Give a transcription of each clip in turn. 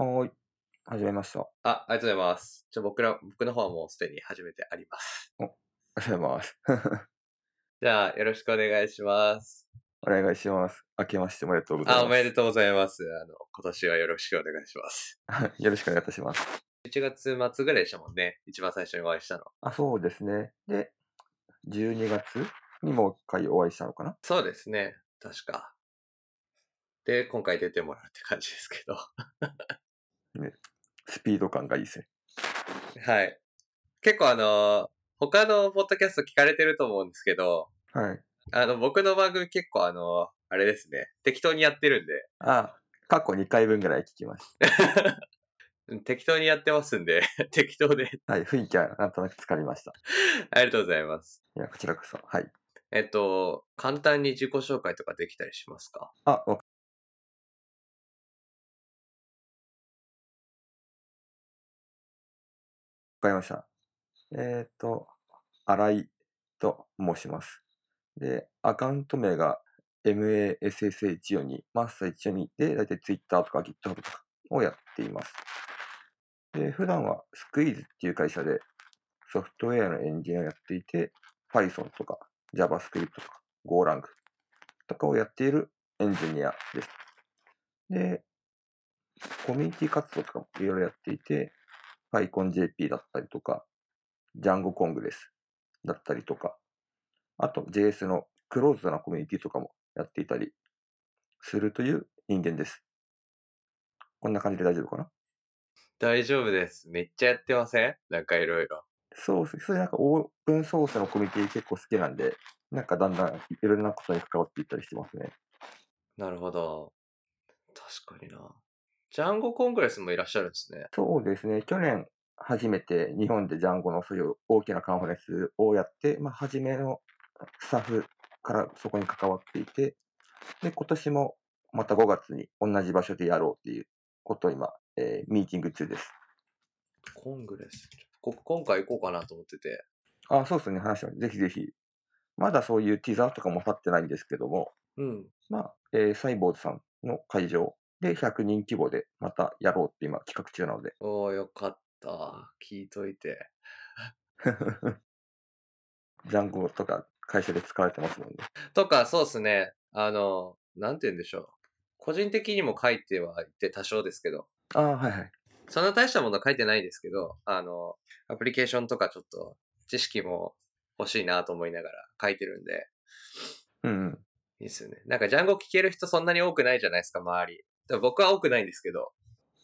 はーい。始めました。あ、ありがとうございます。じゃあ僕ら、僕の方はもうすでに始めてあります。ありがとうございます。じゃあ、よろしくお願いします。お願いします。明けましておめでとうございます。あ、おめでとうございます。あの、今年はよろしくお願いします。う。よろしくお願いいたします。1月末ぐらいでしたもんね。一番最初にお会いしたの。あ、そうですね。で、12月にもう一回お会いしたのかな？そうですね。確か。で、今回出てもらうって感じですけど。スピード感がいいですね。はい。結構あの、他のポッドキャスト聞かれてると思うんですけど、はい。あの、僕の番組結構あの、あれですね。適当にやってるんで、あ、過去2回分ぐらい聞きまし 適当にやってますんで、適当で。た。はい。雰囲気はなんとなくつかみました。ありがとうございます。いや、こちらこそ。はい。えっと、簡単に自己紹介とかできたりしますか？あ、わわかりました。えっ、と、新井と申します。で、アカウント名が MASSH42、マスター142で、だいたい Twitter とか GitHub とかをやっています。で、普段はスクイーズっていう会社でソフトウェアのエンジニアをやっていて、Python とか JavaScript とか GoLang とかをやっているエンジニアです。で、コミュニティ活動とかもいろいろやっていて、PyConJP だったりとか、Django コングレスだったりとか、あと JS のクローズドなコミュニティとかもやっていたりするという人間です。こんな感じで大丈夫かな？大丈夫です。めっちゃやってません？なんかいろいろ。そうです。それなんかオープンソースのコミュニティ結構好きなんで、なんかだんだんいろいろなことに関わっていったりしてますね。なるほど。確かにな。ジャンゴコングレスもいらっしゃるんですね。そうですね。去年初めて日本でジャンゴのそういう大きなカンファレンスをやって、まあ、初めのスタッフからそこに関わっていて、で、今年もまた5月に同じ場所でやろうっていうことを今、えーミーティング中です。コングレス？こ今回行こうかなと思ってて。あ、そうですね。話はぜひぜひ。まだそういうティザーとかも立ってないんですけども、うん。まあ、えーサイボーズさんの会場で100人規模でまたやろうって今企画中なので、おー、よかった。聞いといて。ジャンゴとか会社で使われてますもんね。とか、そうですね。あの、なんて言うんでしょう。個人的にも書いてはいて多少ですけど、ああ、はいはい。そんな大したものは書いてないですけど、あの、アプリケーションとかちょっと知識も欲しいなと思いながら書いてるんで、うんうん。いいですよね。なんかジャンゴ聞ける人そんなに多くないじゃないですか、周り。僕は多くないんですけど。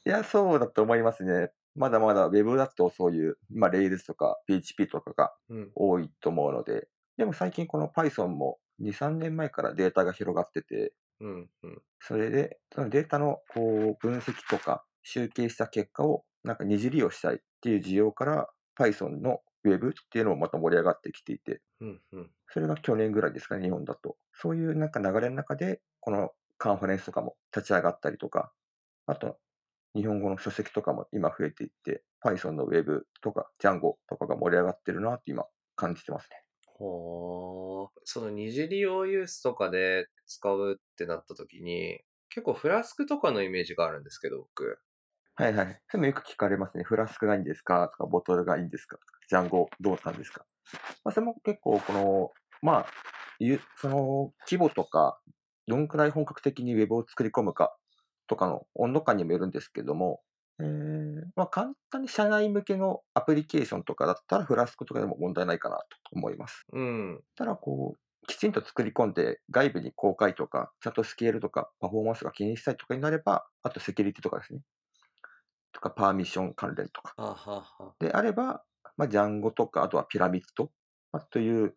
いや、そうだと思いますね。まだまだ Web だとそういう、まあ、Rails とか PHP とかがうん。多いと思うので、でも最近この Python も2、3年前からデータが広がってて、うん。うん。それで、そのデータのこう分析とか集計した結果をなんか二次利用したいっていう需要から Python の Web っていうのもまた盛り上がってきていて、うん。うん。それが去年ぐらいですかね、日本だと。そういうなんか流れの中で、このカンファレンスとかも立ち上がったりとか、あと、日本語の書籍とかも今増えていって、Python の Web とか Django とかが盛り上がってるなって今感じてますね。ほー。その二次利用ユースとかで使うってなった時に、結構フラスクとかのイメージがあるんですけど、僕。はいはい。それもよく聞かれますね。フラスクがいいんですか？とか、ボトルがいいんですか？とか、Django どうなんですか？まあ、それも結構この、まあ、ゆその規模とか、どんくらい本格的に Web を作り込むかとかの温度感にもよるんですけども、えーまあ、簡単に社内向けのアプリケーションとかだったらフラスクとかでも問題ないかなと思います。うん。ただこう、きちんと作り込んで外部に公開とか、ちゃんとスケールとかパフォーマンスが気にしたいとかになれば、あとセキュリティとかですね。とかパーミッション関連とか。はあ、はあはあ、であれば、まあ、 Django とか、あとは Pyramid、まあ、という、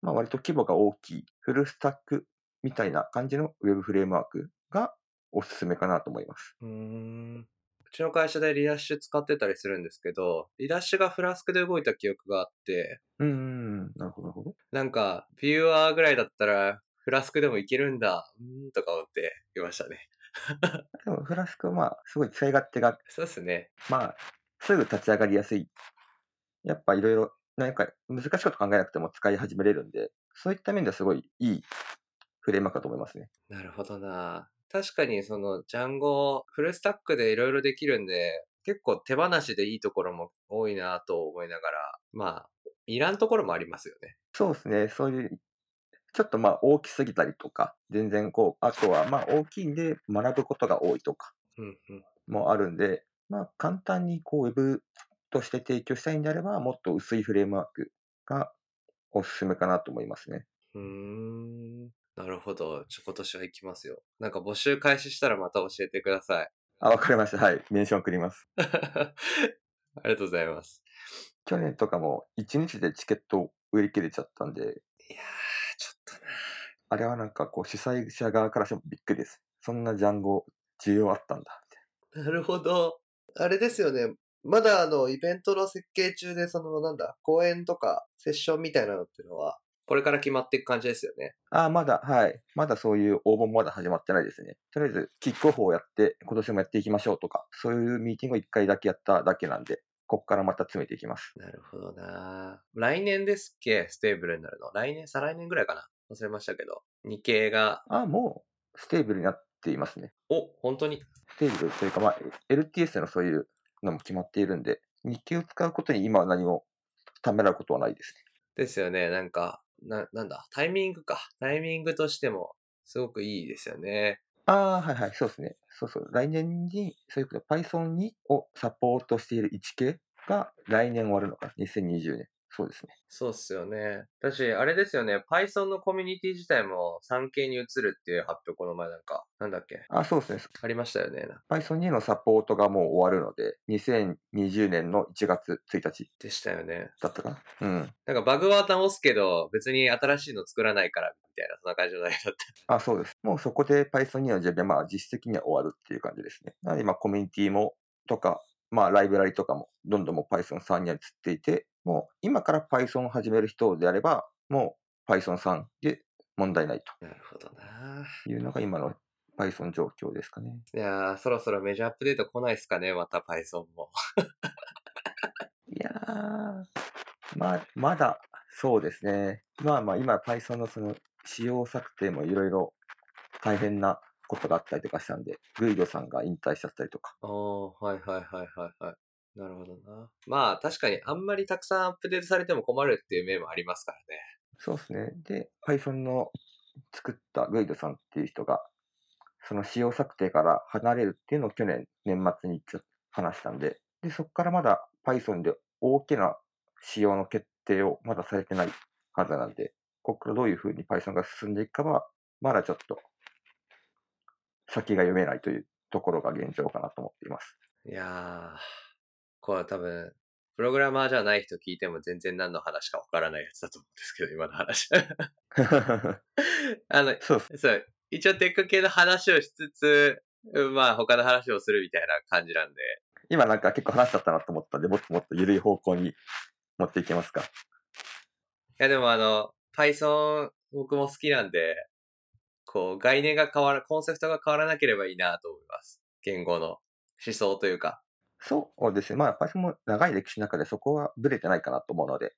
まあ、割と規模が大きいフルスタックみたいな感じのウェブフレームワークがおすすめかなと思います。うーん。うちの会社で Redash 使ってたりするんですけど、 Redash が Flask で動いた記憶があって、うーん、なるほど、なるほど。なんか、ビューアーぐらいだったら、 Flask でもいけるんだ、うーんとか思っていましたね。でもフラスクはまあ、すごい使い勝手が、そうですね。まあ、すぐ立ち上がりやすい。やっぱいろいろ、なんか難しいこと考えなくても使い始めれるんで、そういった面ではすごいいいフレームワークだと思いますね。なるほどな。確かにそのジャンゴフルスタックでいろいろできるんで、結構手放しでいいところも多いなと思いながら、まあ、いらんところもありますよね。そうですね。そういう、ちょっとまあ大きすぎたりとか、全然こう、あとはまあ大きいんで学ぶことが多いとかうんうん。もあるんで、まあ簡単にこう Web として提供したいんであれば、もっと薄いフレームワークがおすすめかなと思いますね。うーん。なるほど。ちょ、今年は行きますよ。なんか募集開始したらまた教えてください。あ、わかりました。はい。メンション送ります。ありがとうございます。去年とかも1日でチケット売り切れちゃったんで、いやー、ちょっとな。あれはなんかこう主催者側からしてもびっくりです。そんなジャンゴ需要あったんだって。なるほど。あれですよね。まだあの、イベントの設計中で、その、なんだ、講演とか、セッションみたいなのっていうのは、これから決まっていく感じですよね。あ、まだ、はい。まだそういう応募もまだ始まってないですね。とりあえず、キックオフをやって、今年もやっていきましょうとか、そういうミーティングを1回だけやっただけなんで、ここからまた詰めていきます。なるほどな来年ですっけ？ stable になるの。来年、再来年ぐらいかな？忘れましたけど。2系が、あ、もう、 stable になっていますね。お、本当に？ stable というか、まあ、LTS のそういうのも決まっているんで、2系を使うことに今は何もためらうことはないですね。ですよね。なんか、な、なんだ、タイミングか。タイミングとしても、すごくいいですよね。ああ、はいはい、そうですね。そうそう。来年に、そういうこと Python にをサポートしている1系が来年終わるのか。2020年。そうですね。そうっすよね。私、あれですよね。Python のコミュニティ自体も 3K に移るっていう発表、この前なんか、なんだっけ？あ、そうですね。ありましたよね。Python 2のサポートがもう終わるので、2020年の1月1日でしたよね。だったかな？うん。なんかバグは直すけど、別に新しいの作らないから、みたいな、そんな感じの内容だった。あ、そうです。もうそこで Python 2の準備はまあ実質的には終わるっていう感じですね。なので今コミュニティもとか、まあライブラリとかもどんどんもう Python 3には移っていて、もう今から Python を始める人であれば、もう Python 3で問題ないなるほどなというのが今の Python 状況ですかね。いやー、そろそろメジャーアップデート来ないっすかね、また Python も。いやー、まあ、まだそうですね。まあまあ今 Python のその仕様策定もいろいろ大変なことがあったりとかしたんで、グイドさんが引退しちゃったりとか。おー、はいはいはいはいはい。なるほどな。まあ確かにあんまりたくさんアップデートされても困るっていう面もありますからね。そうですね。で、Python の作ったグイドさんっていう人が、その仕様策定から離れるっていうのを去年年末にちょっと話したんで、で、そこからまだ Python で大きな仕様の決定をまだされてないはずなんで、ここからどういうふうに Python が進んでいくかは、まだちょっと先が読めないというところが現状かなと思っています。いやー、これは多分、プログラマーじゃない人聞いても全然何の話かわからないやつだと思うんですけど、今の話。あの、そう。そう、一応テック系の話をしつつ、うんまあ他の話をするみたいな感じなんで。今なんか結構話しちゃったなと思ったんで、もっともっと緩い方向に持っていけますか？いやでもあの、Python 僕も好きなんで、こう概念が変わら、コンセプトが変わらなければいいなと思います。言語の思想というか。そうですね。まあ、Python も長い歴史の中でそこはブレてないかなと思うので、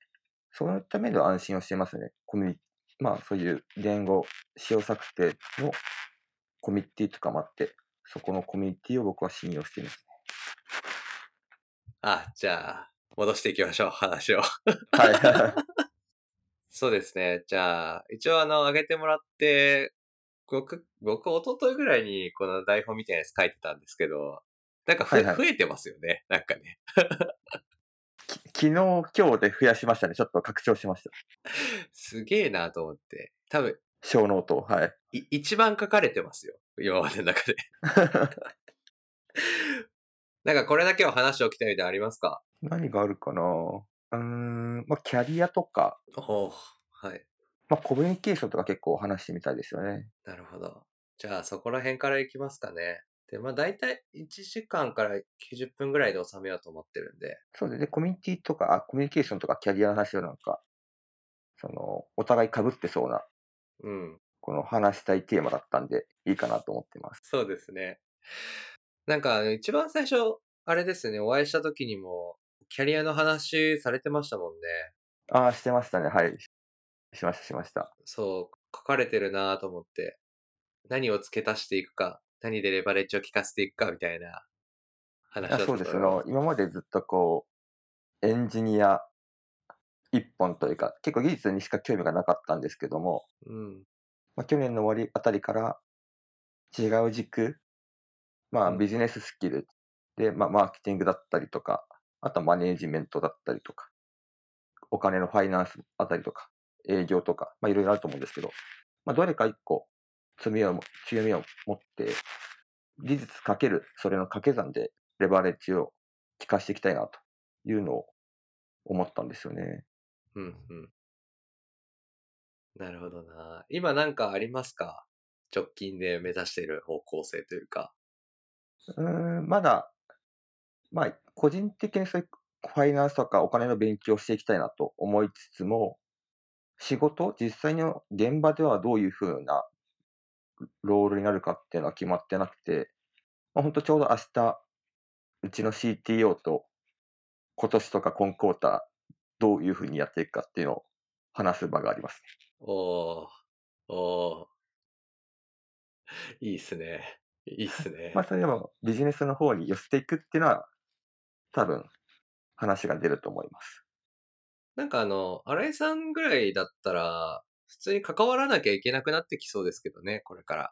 そういった面では安心をしていますね。コミュニまあ、そういう言語、使用策定のコミュニティとかもあって、そこのコミュニティを僕は信用しています。あ、じゃあ、戻していきましょう、話を。はい。そうですね。じゃあ、一応あの、上げてもらって、僕、僕、一昨日ぐらいにこの台本みたいなやつ書いてたんですけど、なんかふ、はいはい増えてますよね。なんかね。き昨日、今日で増やしましたね。ちょっと拡張しました。すげえなと思って。多分、小ノートを。はい。い一番書かれてますよ。今までの中で。なんかこれだけは話しておきたいみたいありますか？何があるかな？うーん、まあ、キャリアとか、おおはい。まあ、コミュニケーションとか結構話してみたいですよね。なるほど。じゃあそこら辺からいきますかね。で、まあ大体1時間から90分ぐらいで収めようと思ってるんで。そうですね。コミュニティとか、あ、コミュニケーションとかキャリアの話をなんか、その、お互い被ってそうな、うん。この話したいテーマだったんで、いいかなと思ってます。そうですね。なんか、一番最初、あれですね、お会いした時にも、キャリアの話されてましたもんね。ああ、してましたね。はい。しました、しました。そう、書かれてるなと思って、何を付け足していくか何でレバレッジを効かせていくかみたいな話だったあそうです。あと思いまの、今までずっとこう、エンジニア一本というか、結構技術にしか興味がなかったんですけども、うん。まあ、去年の終わりあたりから違う軸、まあうんビジネススキルで、まあマーケティングだったりとか、あとはマネージメントだったりとか、お金のファイナンスあたりとか、営業とか、まあいろいろあると思うんですけど、まあどれか一個強みをも、強みを持って、技術かける、それの掛け算でレバレッジを効かしていきたいなというのを思ったんですよね。うんうん。なるほどな。今なんかありますか？直近で目指している方向性というか。うーん、まだ、まあ、個人的にそういうファイナンスとかお金の勉強をしていきたいなと思いつつも、仕事、実際の現場ではどういうふうなロールになるかっていうのは決まってなくて、まあ、本当ちょうど明日、うちの CTO と今年とか今クォーター、どういうふうにやっていくかっていうのを話す場があります。おー、おー。いいっすね。いいっすね。まあ、それでもビジネスの方に寄せていくっていうのは、多分話が出ると思います。なんかあの、新井さんぐらいだったら、普通に関わらなきゃいけなくなってきそうですけどね、これから。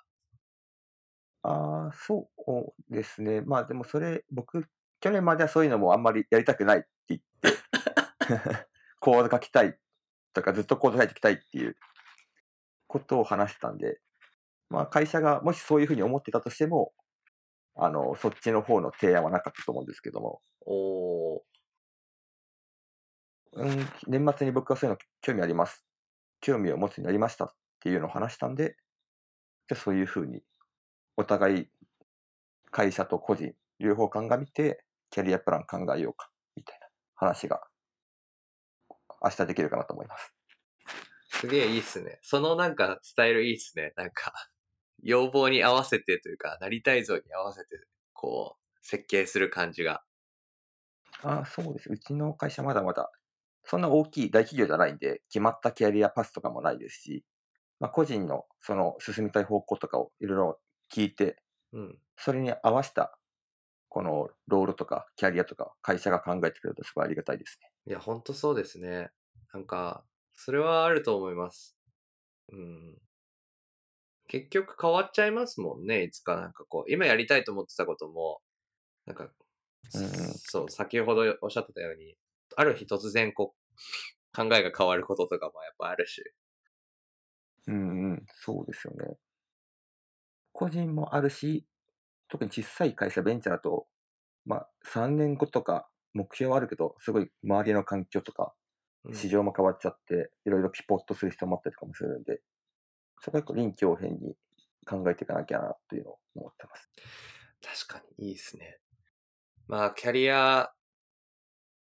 ああ、そうですね。まあでもそれ、僕、去年まではそういうのもあんまりやりたくないって言って、コード書きたいとか、ずっとコード書いていきたいっていうことを話してたんで、まあ会社がもしそういうふうに思ってたとしても、あの、そっちの方の提案はなかったと思うんですけども、おー。うん、年末に僕はそういうの興味あります。興味を持つようになりましたっていうのを話したんで、じゃあそういうふうに、お互い会社と個人、両方鑑みて、キャリアプラン考えようか、みたいな話が、明日できるかなと思います。すげえいいっすね。そのなんかスタイルいいっすね。なんか、要望に合わせてというか、なりたい像に合わせて、こう、設計する感じが。ああ、そうです。うちの会社まだまだ、そんな大きい大企業じゃないんで、決まったキャリアパスとかもないですし、まあ、個人のその進みたい方向とかをいろいろ聞いて、うん。それに合わせた、このロールとかキャリアとか会社が考えてくれるとすごいありがたいですね。いや、ほんとそうですね。なんか、それはあると思います。うん。結局変わっちゃいますもんね、いつかなんかこう、今やりたいと思ってたことも、なんか、うんうんそう、先ほどおっしゃってたように、ある日突然こう、考えが変わることとかもやっぱあるし。うんうん、そうですよね。個人もあるし、特に小さい会社、ベンチャーだと、まあ、3年後とか目標はあるけど、すごい周りの環境とか、うん市場も変わっちゃって、いろいろピポットする必要もあったりとかもするんで、そこは結構臨機応変に考えていかなきゃなというのを思ってます。確かにいいですね。まあ、キャリア、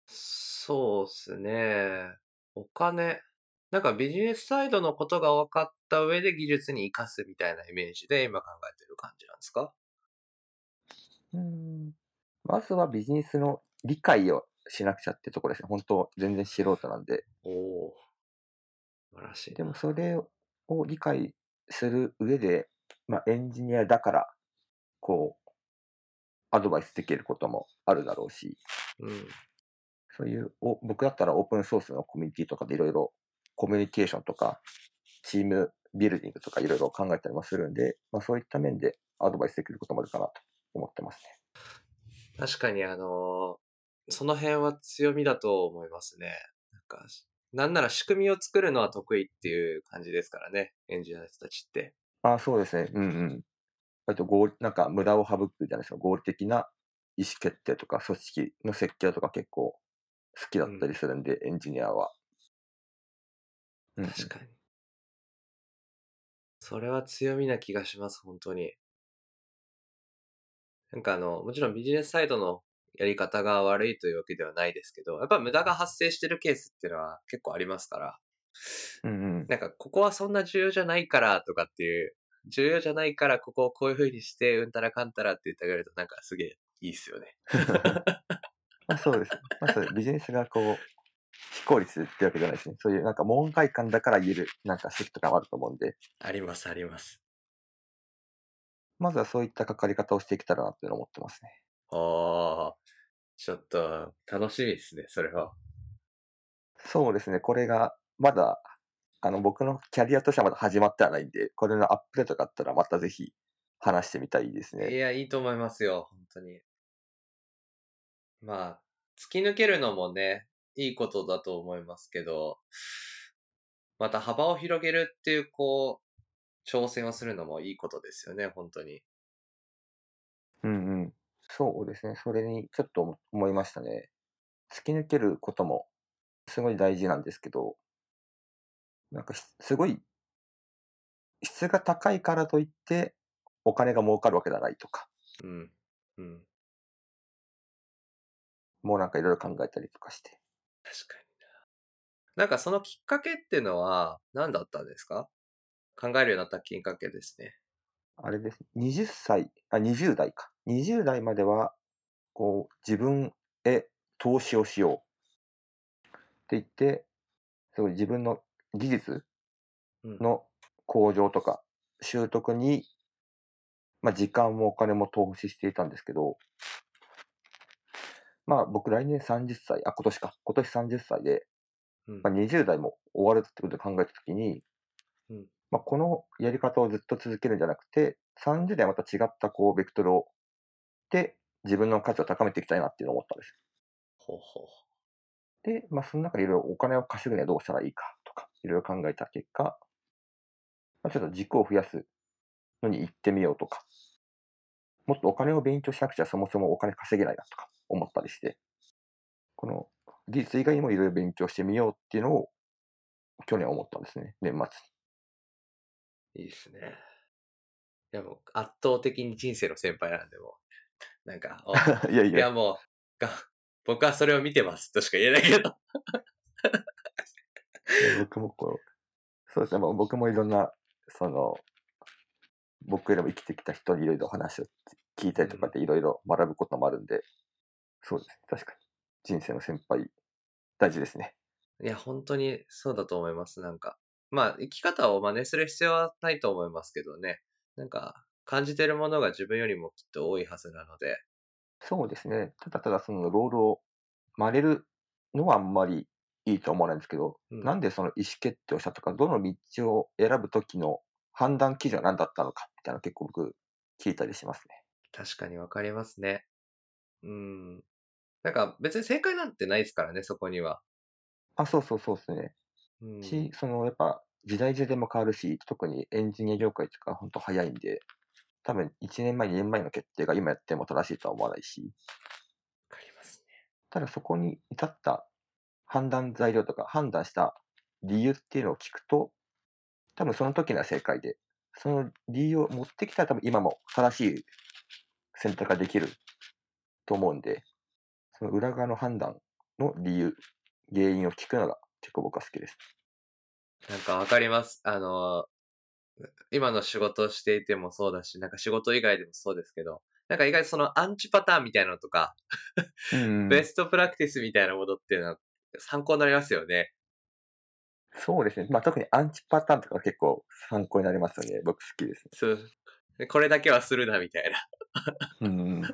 そうっすね。お金、なんかビジネスサイドのことが分かった上で技術に活かすみたいなイメージで今考えてる感じなんですか？うんまずはビジネスの理解をしなくちゃってところですね。本当、全然素人なんで。おお素晴らしいな。でもそれを理解する上で、まあ、エンジニアだから、こう、アドバイスできることもあるだろうし、うん。そういう、お僕だったらオープンソースのコミュニティとかでいろいろコミュニケーションとか、チームビルディングとかいろいろ考えたりもするんで、まあ、そういった面でアドバイスできることもあるかなと思ってますね。確かにあのその辺は強みだと思いますね。なんか、なんなら仕組みを作るのは得意っていう感じですからね。エンジニアの人たちって。ああ、そうですね。うんうん。割と合理、なんか無駄を省くじゃないですか。合理的な意思決定とか組織の設計とか結構好きだったりするんで、エンジニアは。確かに。それは強みな気がします、本当に。なんかあの、もちろんビジネスサイドのやり方が悪いというわけではないですけど、やっぱ無駄が発生してるケースっていうのは結構ありますから、うんうん。なんかここはそんな重要じゃないからとかっていう、重要じゃないからここをこういう風にしてうんたらかんたらって言ってあげるとなんかすげえいいっすよね。まあそうです。まあそうビジネスがこう、非効率ってわけじゃないですね。そういうなんか門外観だから言えるなんか指摘とかもあると思うんで、ありますあります。まずはそういった関わり方をしていけたらなっていうのを思ってますね。ああ、ちょっと楽しみですね、それは。そうですね、これがまだ、あの、僕のキャリアとしてはまだ始まってはないんで、これのアップデートがあったらまたぜひ話してみたいですね。いや、いいと思いますよ、本当に。まあ、突き抜けるのもね、いいことだと思いますけど、また幅を広げるっていう、こう、挑戦をするのもいいことですよね、本当に。うんうん。そうですね、それにちょっと思いましたね。突き抜けることもすごい大事なんですけど、なんかひすごい質が高いからといってお金が儲かるわけではないとか、うん。うん。もうなんかいろいろ考えたりとかして。確かにな。なんかそのきっかけっていうのは何だったんですか？考えるようになったきっかけですね。あれです。20歳、あ、20代か。20代までは、こう、自分へ投資をしようって言って、すごい自分の技術うん。の向上とか習得に、まあ、時間もお金も投資していたんですけど、まあ僕来年30歳、あ、今年か。今年30歳で、うんまあ、20代も終わるってことを考えたときに、うんまあ、このやり方をずっと続けるんじゃなくて、30代はまた違ったこうベクトルをで自分の価値を高めていきたいなっていうのを思ったんです。ほうほう。で、まあ、その中でいろいろお金を稼ぐにはどうしたらいいかとか、いろいろ考えた結果、まあ、ちょっと軸を増やすのに行ってみようとか、もっとお金を勉強しなくちゃそもそもお金稼げないなとか思ったりして、この技術以外にもいろいろ勉強してみようっていうのを去年思ったんですね、年末いいですね。いやもう圧倒的に人生の先輩なんで、もう、なんか、おに。いやいいやや、もう、が僕はそれを見てますとしか言えないけど。僕もこう、そうですね、まあ僕もいろんな、その、僕よりも生きてきた人にいろいろ話を聞いたりとかでいろいろ学ぶこともあるんで、そうですね、確かに。人生の先輩、大事ですね。いや、本当にそうだと思います。なんか、まあ、生き方を真似する必要はないと思いますけどね。なんか、感じてるものが自分よりもきっと多いはずなので。そうですね。ただただそのロールを真似るのはあんまりいいと思わないんですけど、うんなんでその意思決定をしたとか、どの道を選ぶときの判断基準は何だったのかみたいなの結構僕聞いたりしますね。確かにわかりますね。うん。なんか、別に正解なんてないですからね、そこには。あ、そうそうそうですね。うん。し、そのやっぱ時代時代も変わるし、特にエンジニア業界とか本当早いんで、多分1年前、2年前の決定が今やっても正しいとは思わないし、わかりますね。ただそこに至った判断材料とか判断した理由っていうのを聞くと、多分その時のは正解で、その理由を持ってきたら多分今も正しい選択ができると思うんで、その裏側の判断の理由、原因を聞くのが結構僕は好きです。なんかわかります。あの、今の仕事をしていてもそうだし、なんか仕事以外でもそうですけど、なんか意外とそのアンチパターンみたいなのとか、うん ベストプラクティスみたいなものっていうのは参考になりますよね。そうですね。まあ特にアンチパターンとか結構参考になりますよね。僕好きですね。そう。でこれだけはするなみたいな。うん。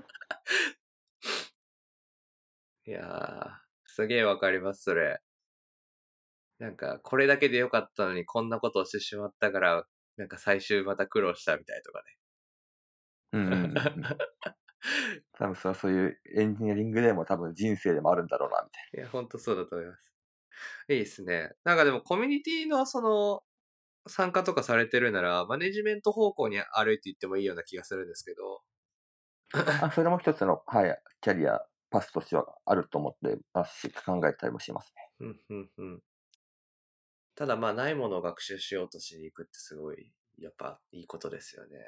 いやー、すげえわかります、それ。なんか、これだけでよかったのにこんなことをしてしまったから、なんか最終また苦労したみたいとかうんうんうんうん。ね。多分そうそういうエンジニアリングでも多分人生でもあるんだろうな、みたいいや、ほんとそうだと思います。いいですね。なんかでもコミュニティのその、参加とかされてるなら、マネジメント方向に歩いていってもいいような気がするんですけど。な。あ、それも一つの、はい、キャリア、パスとしてはあると思ってますし、考えたりもしますね。うん、うん、うん。ただまあ、ないものを学習しようとしに行くってすごい、やっぱいいことですよね。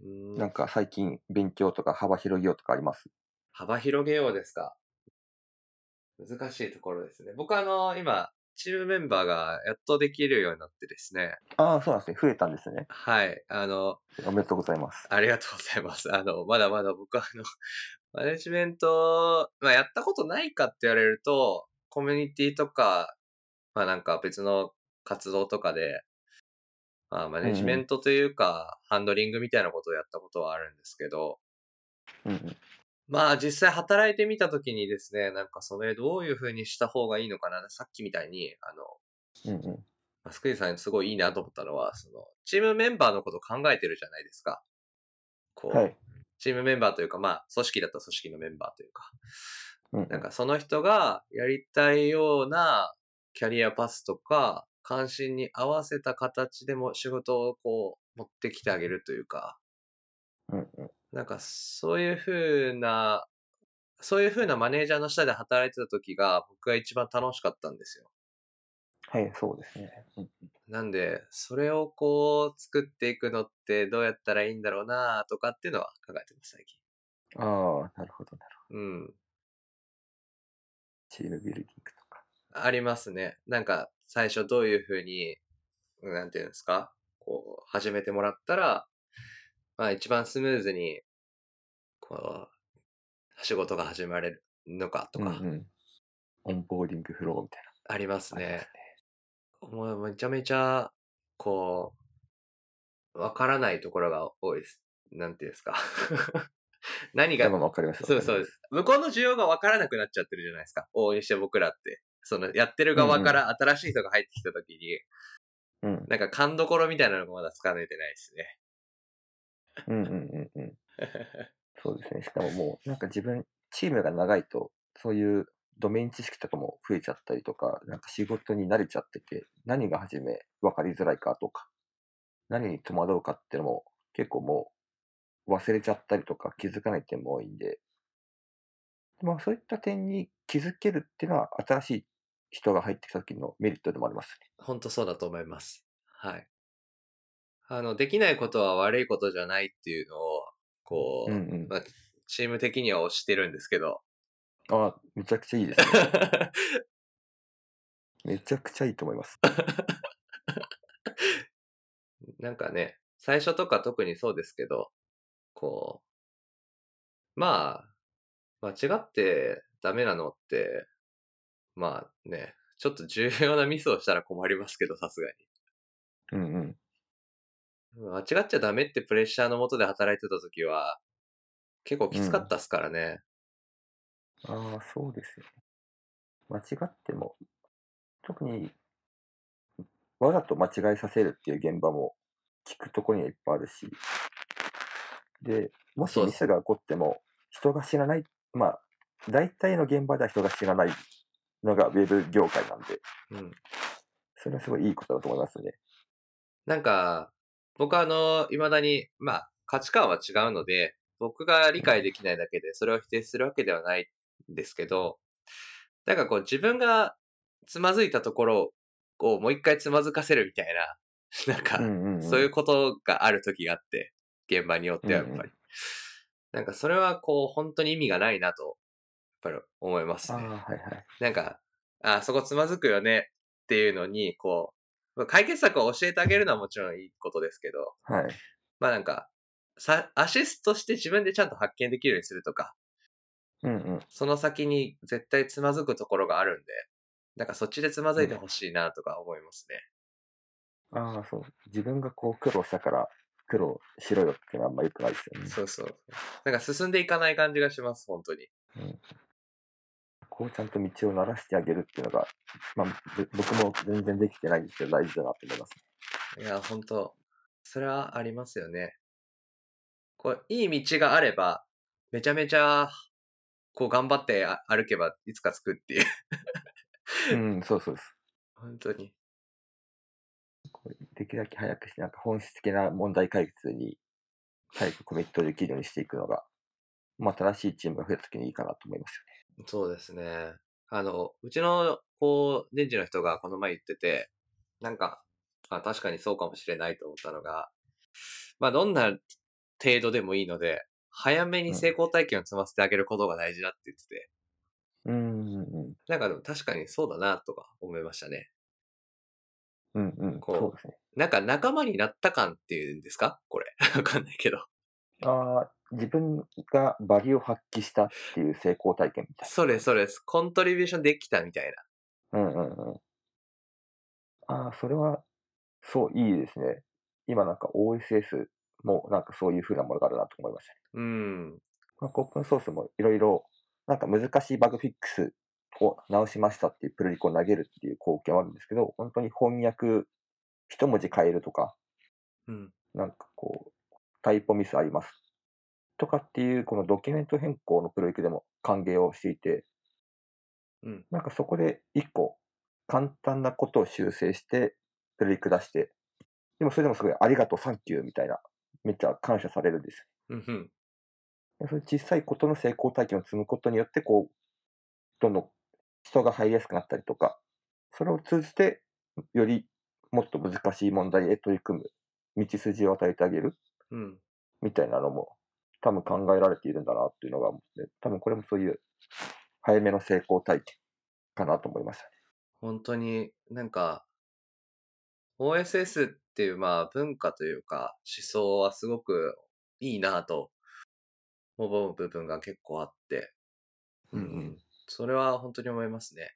うんなんか最近勉強とか幅広げようとかあります？幅広げようですか。難しいところですね。僕はあの、今、チームメンバーがやっとできるようになってですね。ああ、そうなんですね。増えたんですね。はい。あの、おめでとうございます。ありがとうございます。あの、まだまだ僕はあの、マネジメント、まあ、やったことないかって言われると、コミュニティとか、まあなんか別の活動とかで、まあ、マネジメントというか、ハンドリングみたいなことをやったことはあるんですけど、うんうん。まあ実際働いてみたときにですね、なんかそれどういう風にした方がいいのかな、さっきみたいに、あの、うんうん。まあスクイズさんすごいいいなと思ったのは、その、チームメンバーのことを考えてるじゃないですか。こう、はい。チームメンバーというか、まあ、組織だったら組織のメンバーというか、うんなんかその人がやりたいようなキャリアパスとか、関心に合わせた形でも仕事をこう持ってきてあげるというか、うんうん。なんかそういう風な、そういう風なマネージャーの下で働いてた時が僕が一番楽しかったんですよ。はい、そうですね。うんなんで、それをこう作っていくのってどうやったらいいんだろうなとかっていうのは考えてます、最近。ああ、なるほど、なるほど。うん。チームビルディングとか。ありますね。なんか、最初どういうふうに、なんていうんですかこう、始めてもらったら、まあ一番スムーズに、こう、仕事が始まれるのかとか、うんうん。onboarding flow みたいありますな。ありますね。もうめちゃめちゃ、こう、わからないところが多いです。なんていうんですか。何がわかります。そうそうです。向こうの需要が分からなくなっちゃってるじゃないですか。往々にして僕らって。その、やってる側から新しい人が入ってきた時に、うん。なんか勘どころみたいなのがまだつかめてないですね。うんうんうんうん。そうですね。しかももう、なんか自分、チームが長いと、そういうドメイン知識とかも増えちゃったりとか、なんか仕事に慣れちゃってて、何が初め分かりづらいかとか、何に戸惑うかっていうのも結構もう忘れちゃったりとか気づかない点も多いんで、まあそういった点に気づけるっていうのは新しい人が入ってきた時のメリットでもありますね。本当そうだと思います。はい。あの、できないことは悪いことじゃないっていうのを、こう、うんうん。まあ、チーム的には推してるんですけど、ああ、めちゃくちゃいいですね。めちゃくちゃいいと思います。なんかね、最初とか特にそうですけど、こう、まあ、間違ってダメなのって、まあね、ちょっと重要なミスをしたら困りますけど、さすがうんうん。に。間違っちゃダメってプレッシャーのもとで働いてた時は、結構きつかったっすからね。ああ、そうですよね。間違っても、特に、わざと間違えさせるっていう現場も聞くところにはいっぱいあるし、で、もしミスが起こっても、人が知らない、まあ、大体の現場では人が知らないのがウェブ業界なんで、うん。それはすごいいいことだと思いますね。なんか、僕はあの、未だに、まあ、価値観は違うので、僕が理解できないだけで、それを否定するわけではないんですけど、なんかこう自分がつまずいたところをもう一回つまずかせるみたいな、なんか。そういうことがある時があって、現場によってはやっぱり。うんうんなんかそれはこう本当に意味がないなと、やっぱり思いますね。はいはい。なんか、あ、そこつまずくよねっていうのに、こう、解決策を教えてあげるのはもちろんいいことですけど、はい。まあなんか、さ、アシストして自分でちゃんと発見できるようにするとか、うんうん。その先に絶対つまずくところがあるんで、なんかそっちでつまずいてほしいなとか思いますね。ああ、そう。自分がこう苦労したから苦労しろよっていうのはあんま良くないですよね。そうそう。なんか進んでいかない感じがします、本当に。うんこうちゃんと道を鳴らしてあげるっていうのが、まあ、ぶ僕も全然できてないんですけど、大事だなと思います。いや、本当それはありますよね。こう、いい道があれば、めちゃめちゃ、こう頑張ってあ歩けばいつか着くっていう。うん、そうそうです。本当に。できるだけ早くして、なんか本質的な問題解決に早くコミットできるようにしていくのが、まあ、正しいチームが増えた時にいいかなと思いますそうですね。あの、うちの、こう、電池の人がこの前言ってて、なんか、あ、確かにそうかもしれないと思ったのが、まあ、どんな程度でもいいので、早めに成功体験を積ませてあげることが大事だって言ってて。うん、うん、なんかでも確かにそうだなとか思いましたね。うん、うん、うん、こうそうですね。なんか仲間になった感っていうんですか？これ。わかんないけど。ああ、自分がバリを発揮したっていう成功体験みたいそれそれです。コントリビューションできたみたいな。な。うん、うん、うん。ああ、それは、そう、いいですね。今なんか OSS もなんかそういう風なものがあるなと思いましたね。うん。なんかオープンソースもいろいろ、なんか難しいバグフィックスを直しましたっていうプルリクを投げるっていう貢献はあるんですけど、本当に翻訳、一文字変えるとか、うん。なんかこう、タイポミスあります。とかっていう、このドキュメント変更のプロジェクトでも歓迎をしていて、うん。なんかそこで一個簡単なことを修正して、プロジェクト出して、でもそれでもすごいありがとう、サンキューみたいな、めっちゃ感謝されるんですよ。うんうん。でそういう小さいことの成功体験を積むことによって、こう、どんどん人が入りやすくなったりとか、それを通じて、よりもっと難しい問題へ取り組む道筋を与えてあげるうん。みたいなのも多分考えられているんだなっていうのが、ね多分これもそういう早めの成功体験かなと思いましたね。本当になんか、OSS っていうまあ文化というか思想はすごくいいなと思う部分が結構あって、うんうんそれは本当に思いますね。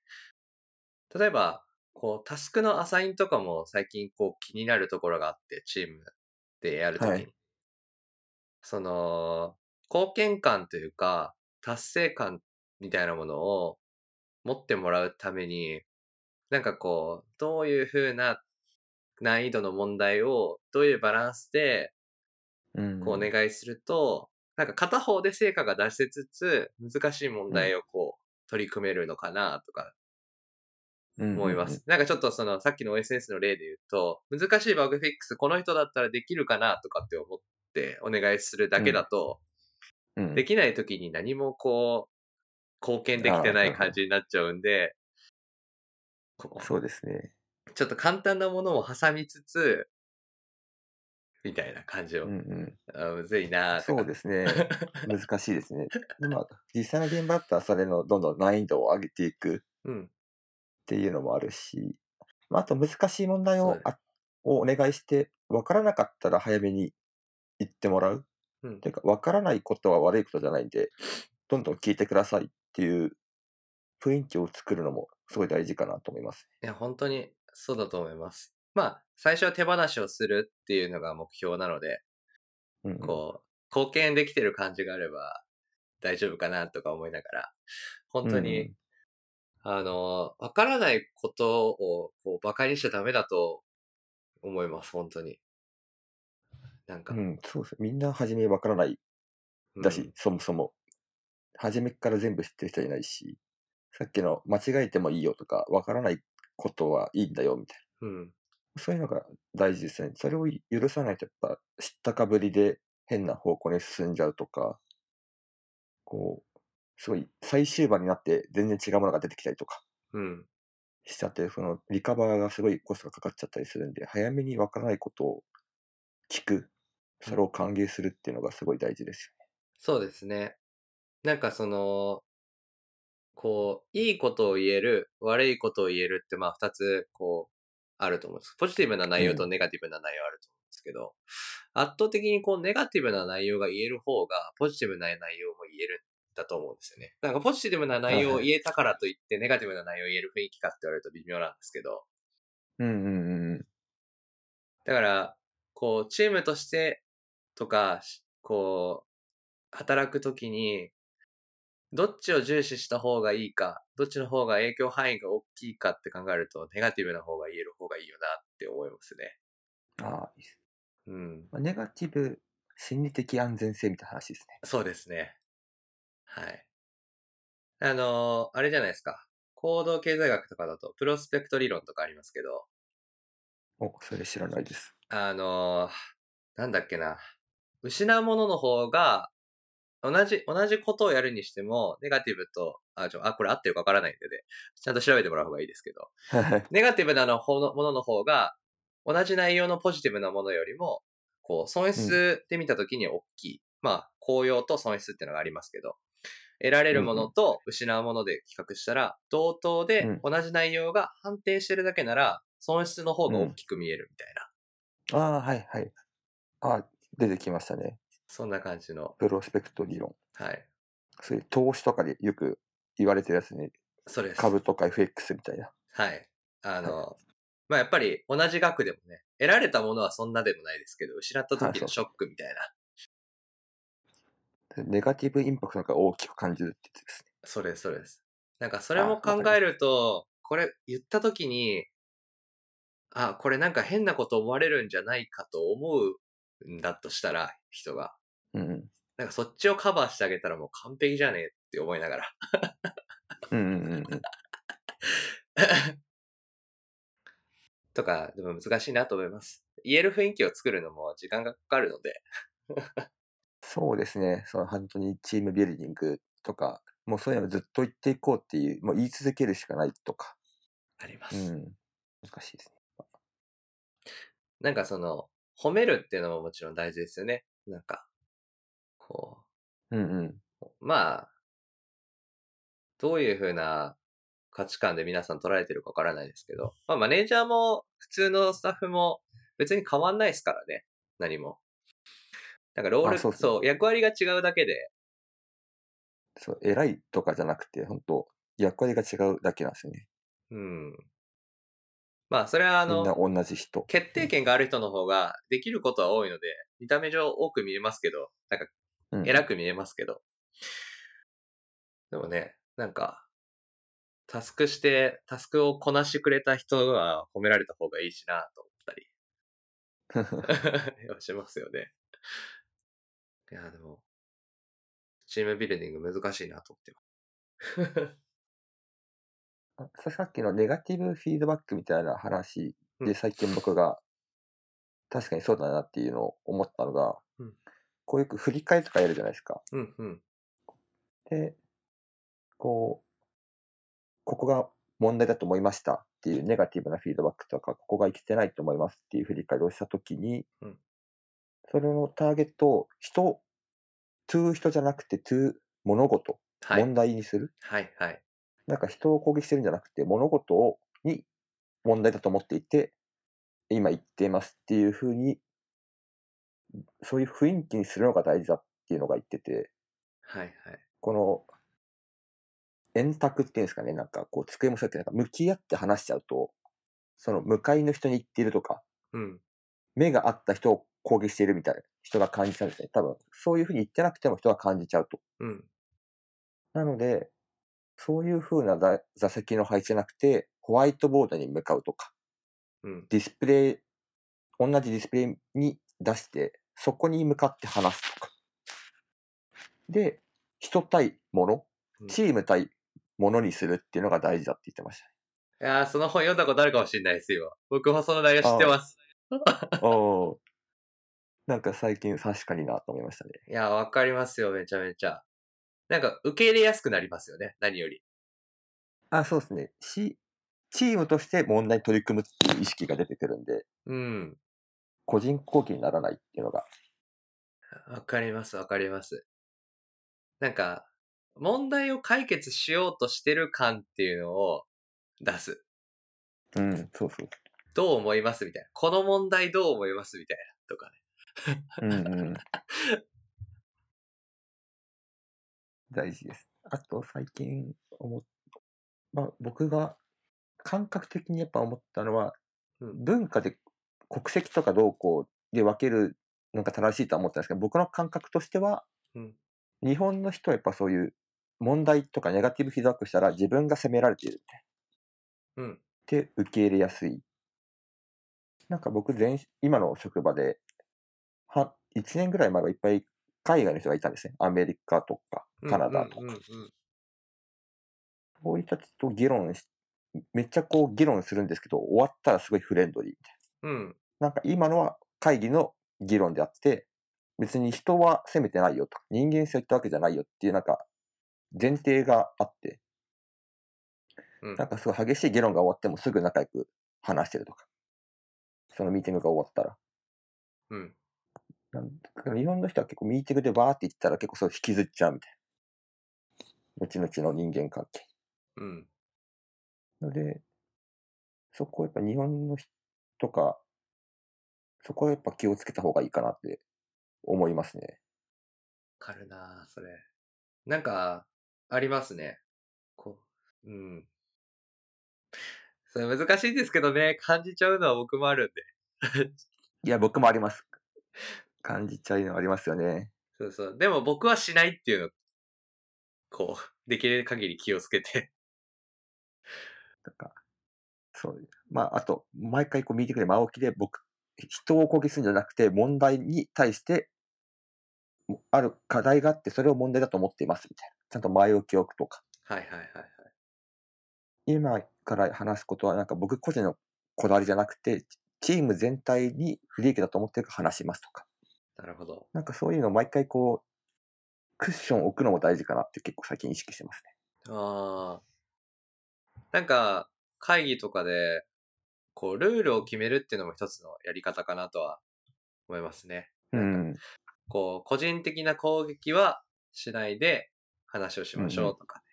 例えば、こう、タスクのアサインとかも最近こう気になるところがあって、チームでやるときに。はいその、貢献感というか、達成感みたいなものを持ってもらうために、なんかこう、どういう風な難易度の問題を、どういうバランスでうんこうお願いすると、なんか片方で成果が出せつつ、難しい問題をこう、取り組めるのかなとか思います。。なんかちょっとその、さっきの OSS の例で言うと、難しいバグフィックス、この人だったらできるかなとかって思ってお願いするだけだと、うんうんできない時に何もこう、貢献できてない感じになっちゃうんで、そうですね。ちょっと簡単なものを挟みつつ、みたいな感じを、うんうん、あむずいなそうですね。難しいですね。でまあ、実際の現場だったらそれのどんどん難易度を上げていくうん。っていうのもあるし、まあ、あと難しい問題をあをお願いして、分からなかったら早めに言ってもらう。うんていうか、分からないことは悪いことじゃないんで、どんどん聞いてくださいっていう雰囲気を作るのもすごい大事かなと思います。いや、本当にそうだと思います。まあ、最初は手放しをするっていうのが目標なので、うんうんこう、貢献できてる感じがあれば大丈夫かなとか思いながら、本当に、うんあの、わからないことをこう馬鹿にしちゃダメだと思います、本当に。なんか、うん、そうです。みんな初め分からないだし、そもそも。初めから全部知ってる人いないし、さっきの間違えてもいいよとか、分からないことはいいんだよみたいうん。うん。な。そういうのが大事ですね。それを許さないと、やっぱ知ったかぶりで変な方向に進んじゃうとか、こう、すごい最終盤になって全然違うものが出てきたりとかうん。しちゃって、そのリカバーがすごいコストがかかっちゃったりするんで、早めに分からないことを聞く、それを歓迎するっていうのがすごい大事ですそうですね。なんかその、こう、いいことを言える、悪いことを言えるって、まあ二つ、こう、あると思うんです。ポジティブな内容とネガティブな内容あると思うんですけど、圧倒的にこう、ネガティブな内容が言える方が、ポジティブな内容も言えるんだと思うんですよね。なんかポジティブな内容を言えたからといって、ネガティブな内容を言える雰囲気かって言われると微妙なんですけど、よ。うんうんうんうん。だから、こう、チームとしてとか、しこう、働くときに、どっちを重視した方がいいか、どっちの方が影響範囲が大きいかって考えると、ネガティブな方が言える方がいいよなって思いますね。ああ、いいですうん。まあネガティブ、心理的安全性みたいな話ですね。そうですね。はい。あのーあれじゃないですか。行動経済学とかだと、プロスペクト理論とかありますけど、お、それ知らないです。あのーなんだっけな。失うものの方が、同じ、同じことをやるにしても、ネガティブと、あ、ちょ、あ、これ合ってるかわからないんでね、ちゃんと調べてもらう方がいいですけど、はい。ネガティブなの方のものの方が、同じ内容のポジティブなものよりも、こう、損失で見たときに大きい。まあ、効用と損失っていうのがありますけど、得られるものと失うもので比較したら、同等でうん。同じ内容が判定してるだけなら、損失の方が大きく見えるみたいな、ああ、はいはい。ああ、出てきましたね。そんな感じの、プロスペクト理論。はい。そういう投資とかでよく言われてるやつね。それです。株とか FX みたいな。はい。あの、まあやっぱり同じ額でもね、得られたものはそんなでもないですけど、失った時のショックみたいな。ネガティブインパクトが大きく感じるってやつですね。それそれです。なんかそれも考えると、これ言った時に、あ、これなんか変なこと思われるんじゃないかと思うんだとしたら、人が。うんうん。なんかそっちをカバーしてあげたらもう完璧じゃねえって思いながら。うんうんうんうん。とか、でも難しいなと思います。言える雰囲気を作るのも時間がかかるので。そうですね。その本当にチームビルディングとか、もうそういうのをずっと言っていこうっていう、もう言い続けるしかないとか。ありまうす。ん。難しいですね。なんかその、褒めるっていうのももちろん大事ですよね。なんか、こうんうん。う、まあ、どういうふうな価値観で皆さん捉えてるかわからないですけど、まあマネージャーも普通のスタッフも別に変わんないですからね。何も。なんかロール、あそうそう役割が違うだけで、そう、偉いとかじゃなくて、本当役割が違うだけなんですよね。うん。まあそれはあの、同じ人。決定権がある人の方ができることは多いので、見た目上多く見えますけど、なんかうん、偉く見えますけど。でもね、なんか、タスクして、タスクをこなしてくれた人は褒められた方がいいしなと思ったり しますよね。いや、でも、チームビルディング難しいなと思ってます。あささっきのネガティブフィードバックみたいな話うんで最近僕が確かにそうだなっていうのを思ったのが、うんこうよく振り返りとかやるじゃないですか。うんうん。で、こう、ここが問題だと思いましたっていうネガティブなフィードバックとか、ここが生きてないと思いますっていう振り返りをしたときに、うんそれのターゲットを人、to 人じゃなくて to 物事、はい。問題にする。はいはい。なんか人を攻撃してるんじゃなくて、物事をに問題だと思っていて、今言っていますっていうふうに、そういう雰囲気にするのが大事だっていうのが言ってて、はいはい。この、円卓っていうんですかね、なんかこう机もそうやってなんか向き合って話しちゃうと、その向かいの人に言っているとか、うん。目が合った人を攻撃しているみたいな人が感じちゃうんですね。多分、そういうふうに言ってなくても人が感じちゃうと。うん。なので、そういう風な座座席の配置じゃなくて、ホワイトボードに向かうとか、うん。ディスプレイ、同じディスプレイに出して、そこに向かって話すとか。で、人対物うん、チーム対物にするっていうのが大事だって言ってましいやーその本読んだことあるかもしれないですよ。僕もその内容知ってます。た。おーなんか最近確かになと思いましたね。いや、わかりますよ、めちゃめちゃ。なんか、受け入れやすくなりますよね、何より。あ、そうですね。し、チームとして問題に取り組むっていう意識が出てくるんで、うん。個人攻撃にならないっていうのが。わかります、わかります。なんか、問題を解決しようとしてる感っていうのを出す。うん、そうそう。どう思いますみたいな。この問題どう思いますみたいな。とかね。うんうん。大事です。あと、最近思っ、まあ、僕が感覚的にやっぱ思ったのは、うん文化で国籍とかどうこうで分けるのが正しいとは思ったんですけど、僕の感覚としては、うん日本の人はやっぱそういう問題とかネガティブフィードバックしたら自分が責められているうん。って受け入れやすい。なんか僕前、今の職場で、は、1年ぐらい前はいっぱい海外の人がいたんですね。アメリカとか、カナダとか。そういう人たちと議論し、めっちゃこう議論するんですけど、終わったらすごいフレンドリーみたいうん。な。なんか今のは会議の議論であって、別に人は責めてないよとか、人間性を言ったわけじゃないよっていうなんか、前提があって、うんなんかすごい激しい議論が終わってもすぐ仲良く話してるとか。そのミーティングが終わったら。うん。なん日本の人は結構ミーティングでバーって言ったら結構それ引きずっちゃうみたいな。後々の人間関係。うん。ので、そこはやっぱ日本の人とか、そこはやっぱ気をつけた方がいいかなって思いますね。わかるなそれ。なんか、ありますね。こう、うん。それ難しいんですけどね、感じちゃうのは僕もあるんで。いや、僕もあります。感じちゃうのありますよね。そうそう。でも僕はしないっていうの、こう、できる限り気をつけて。なんか、そう。まあ、あと、毎回こうミーティングで前置きで僕、人を攻撃するんじゃなくて、問題に対して、もある課題があって、それを問題だと思っていますみたいな。ちゃんと前置きを置くとか。はいはいはいはい。今から話すことは、なんか僕個人のこだわりじゃなくて、チーム全体に不利益だと思ってるから話しますとか。なるほど。なんかそういうのを毎回こう、クッションを置くのも大事かなって結構最近意識してますね。ああ。なんか、会議とかで、こう、ルールを決めるっていうのも一つのやり方かなとは思いますね。うん。こう、個人的な攻撃はしないで話をしましょうとかね。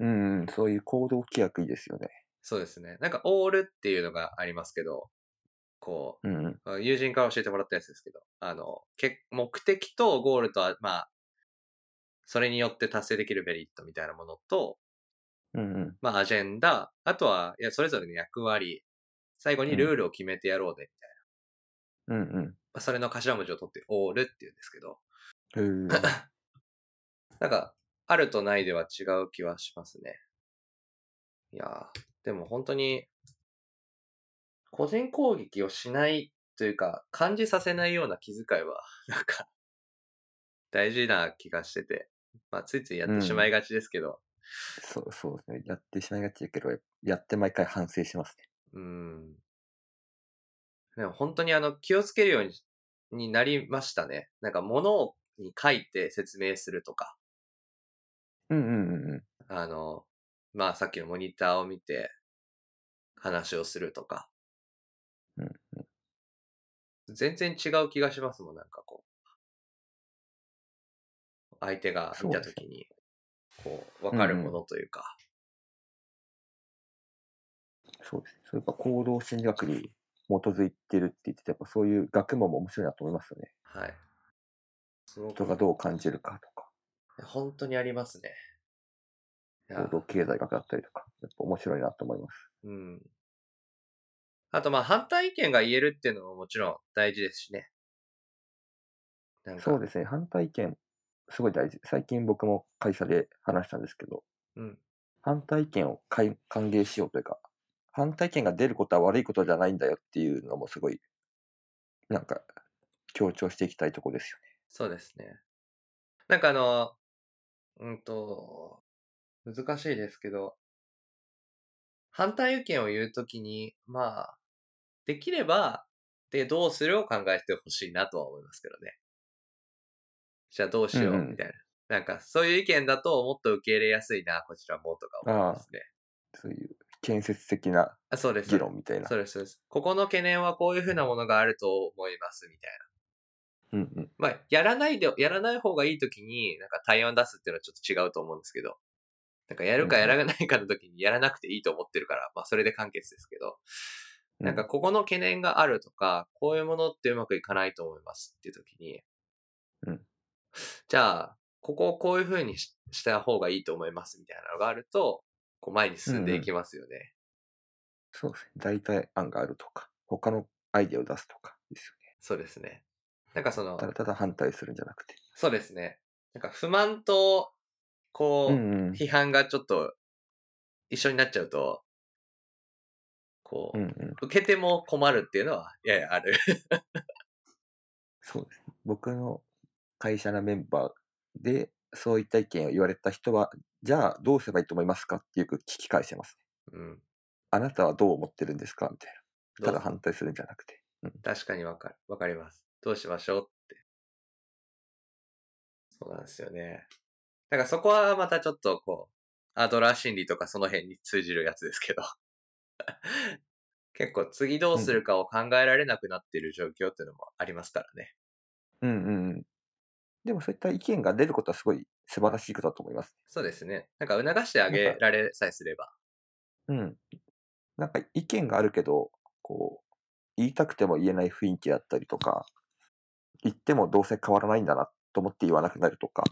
うん、うんそういう行動規約いいですよね。そうですね。なんか、オールっていうのがありますけど、こうんうん。う、友人から教えてもらったやつですけど、あの、け目的とゴールとは、まあ、それによって達成できるメリットみたいなものと、うんうん。まあ、アジェンダ、あとは、いや、それぞれの役割、最後にルールを決めてやろうね、みたいな。うんうん。まあ、それの頭文字を取って、オールって言うんですけど、なんか、あるとないでは違う気はしますね。いやーでも本当に、個人攻撃をしないというか、感じさせないような気遣いは、なんか、大事な気がしてて、まあ、ついついやってしまいがちですけど、そうそうですね。やってしまいがちだけど、やって毎回反省しますね。うん。でも本当にあの、気をつけるようにになりましたね。なんか、物に書いて説明するとか、うんうんうんうん。あの、まあさっきのモニターを見て話をするとか。うん全然違う気がしますもん、なんかこう。相手が見たときに、こう、わかるものというか。そうですね。それが行動心理学に基づいてるって言ってて、やっぱそういう学問も面白いなと思いますよね。はい。人がどう感じるかとか、本当にありますね。行動経済学だったりとか、やっぱ面白いなと思います。うん。あと、まあ、反対意見が言えるっていうのももちろん大事ですしね。そうですね。反対意見、すごい大事。最近僕も会社で話したんですけど、うん。反対意見をかい歓迎しようというか、反対意見が出ることは悪いことじゃないんだよっていうのもすごい、なんか、強調していきたいとこですよね。そうですね。なんかあの、うんと、難しいですけど、反対意見を言うときに、まあ、できれば、で、どうするを考えてほしいなとは思いますけどね。じゃあどうしよう、うんうんみたいな。なんか、そういう意見だともっと受け入れやすいな、こちらも、とか思いますね。そういう建設的なあそうです。議論みたいなそ。うです、そうです。ここの懸念はこういうふうなものがあると思います、みたいな。うんうん。まあ、やらないで、やらない方がいいときに、なんか対案出すっていうのはちょっと違うと思うんですけど、なんかやるかやらないかのときにやらなくていいと思ってるから、まあそれで完結ですけど、うんなんかここの懸念があるとか、こういうものってうまくいかないと思いますっていうときに、うんじゃあ、ここをこういうふうにしした方がいいと思いますみたいなのがあると、こう前に進んでいきますよね。そうですね。代替案があるとか、他のアイデアを出すとかですよね。そうですね。なんかそのた、だただ反対するんじゃなくて。そうですね。なんか不満と、こう、うんうん。批判がちょっと一緒になっちゃうと、こう、うんうん。受けても困るっていうのはややある。そうですね。僕の会社のメンバーで、そういった意見を言われた人は、じゃあどうすればいいと思いますかってよく聞き返してます。うん。あなたはどう思ってるんですか？みたいな。ただ反対するんじゃなくて。確かにわかる。わかります。どうしましょうって。そうなんですよね。だからそこはまたちょっとこう、アドラー心理とかその辺に通じるやつですけど。結構次どうするかを考えられなくなっている状況っていうのもありますからね。うんうんうん。でもそういった意見が出ることはすごい素晴らしいことだと思います。そうですね。なんか促してあげられさえすれば。うん。なんか意見があるけど、こう、言いたくても言えない雰囲気だったりとか、言ってもどうせ変わらないんだなと思って言わなくなるとか、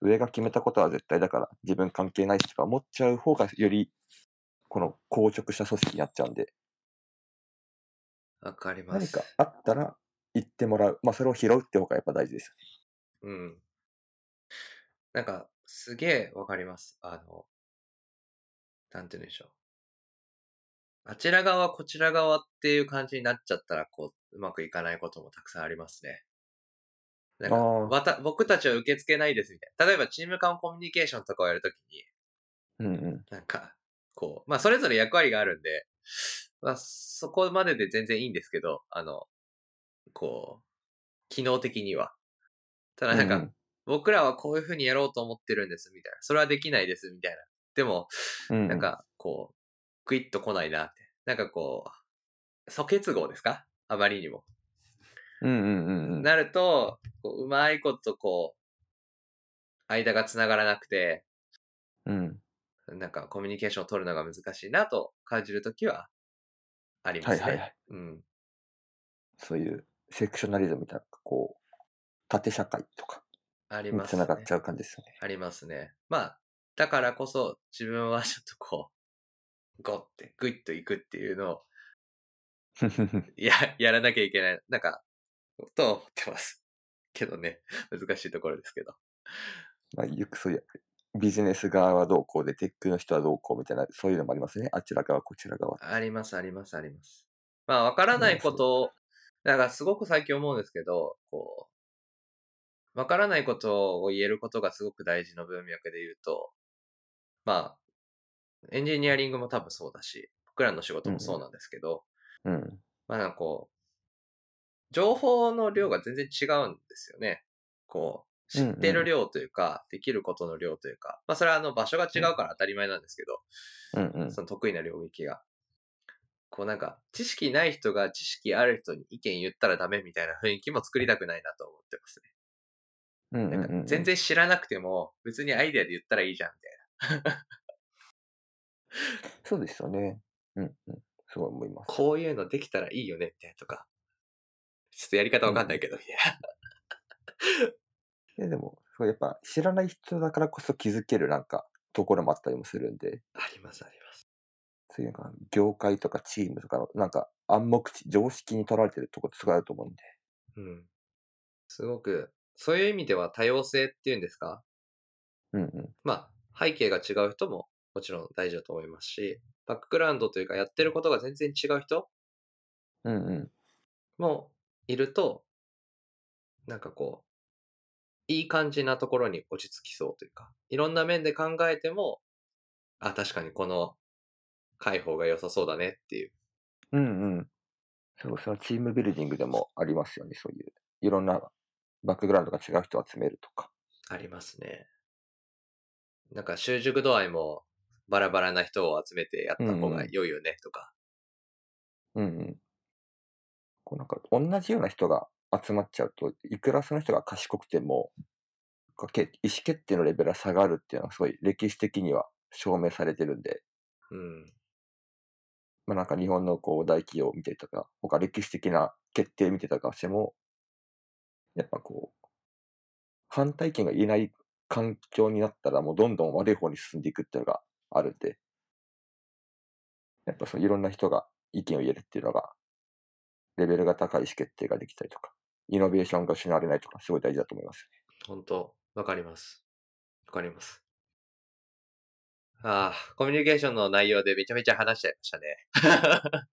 上が決めたことは絶対だから自分関係ないしとか思っちゃう方がよりこの硬直した組織になっちゃうんで、わかります。何かあったら言ってもらう。まあ、それを拾うって方がやっぱ大事ですうん。なんか、すげえわかります。あの、なんて言うんでしょう。あちら側、こちら側っていう感じになっちゃったら、こう、うまくいかないこともたくさんありますね。なんか、あーわた、僕たちは受け付けないですみたいな。例えば、チーム間コミュニケーションとかをやるときに、よ。うんうん。なんか、こう、まあ、それぞれ役割があるんで、まあ、そこまでで全然いいんですけど、あの、こう、機能的には。ただなんか、うん僕らはこういう風にやろうと思ってるんです、みたいな。それはできないです、みたいな。でも、うん、なんか、こう、クイッと来ないなって。なんかこう、素結合ですか？あまりにも。うんうんうんうん。なると、こううまいことこう、間が繋がらなくて、うん。なんかコミュニケーションを取るのが難しいなと感じるときはありますね。はいはいはい。うん。そういうセクショナリズムみたいな、こう、縦社会とかにありますね。つながっちゃう感じですありますね。まあ、だからこそ自分はちょっとこう、ゴッて、グイッといくっていうのを。や、やらなきゃいけない。なんか、と思ってます。けどね、難しいところですけど。まあ、よくそういう、ビジネス側はどうこうで、テックの人はどうこうみたいな、そういうのもありますね。あちら側、こちら側。あります、あります、あります。まあ、わからないことを、なんかすごく最近思うんですけど、こう、わからないことを言えることがすごく大事な文脈で言うと、まあ、エンジニアリングも多分そうだし、僕らの仕事もそうなんですけど、うん。まあなんかこう、情報の量が全然違うんですよね。こう、知ってる量というか、できることの量というか、まあそれはあの場所が違うから当たり前なんですけど、うんうん。その得意な領域が。こうなんか、知識ない人が知識ある人に意見言ったらダメみたいな雰囲気も作りたくないなと思ってますね。うんうんなんかうんうん。全然知らなくても、別にアイデアで言ったらいいじゃんみたいな。そうですよね。うんうん。すごい思います。こういうのできたらいいよねみたいなとか。ちょっとやり方わかんないけど、みたいいやでも、やっぱ知らない人だからこそ気づけるなんか、ところもあったりもするんで、な。あります、あります。そういうなんか、業界とかチームとかの、なんか、暗黙知、常識に取られてるところってすごいあると思うんで。うん。すごく、そういう意味では多様性っていうんですか？うんうん。まあ、背景が違う人ももちろん大事だと思いますし、バックグラウンドというかやってることが全然違う人うんうん。もいると、なんかこう、いい感じなところに落ち着きそうというか、いろんな面で考えても、あ、確かにこの解放が良さそうだねっていう。うんうん。そう、そのチームビルディングでもありますよね、そういう。いろんなバックグラウンドが違う人を集めるとか。ありますね。なんか習熟度合いもバラバラな人を集めてやった方が良いよねとか。うんうん。こうなんか、同じような人が集まっちゃうと、いくらその人が賢くても、意思決定のレベルが下がるっていうのはすごい歴史的には証明されてるんで、うん。まあなんか日本のこう大企業を見てたか、他歴史的な決定見てたかしても、やっぱこう、反対意見が言えない環境になったらもうどんどん悪い方に進んでいくっていうのがあるんで、やっぱそういろんな人が意見を言えるっていうのが、レベルが高い意思決定ができたりとか、イノベーションが失われないとか、すごい大事だと思います。本当わかります。わかります。ああ、コミュニケーションの内容でめちゃめちゃ話しちゃいましたね。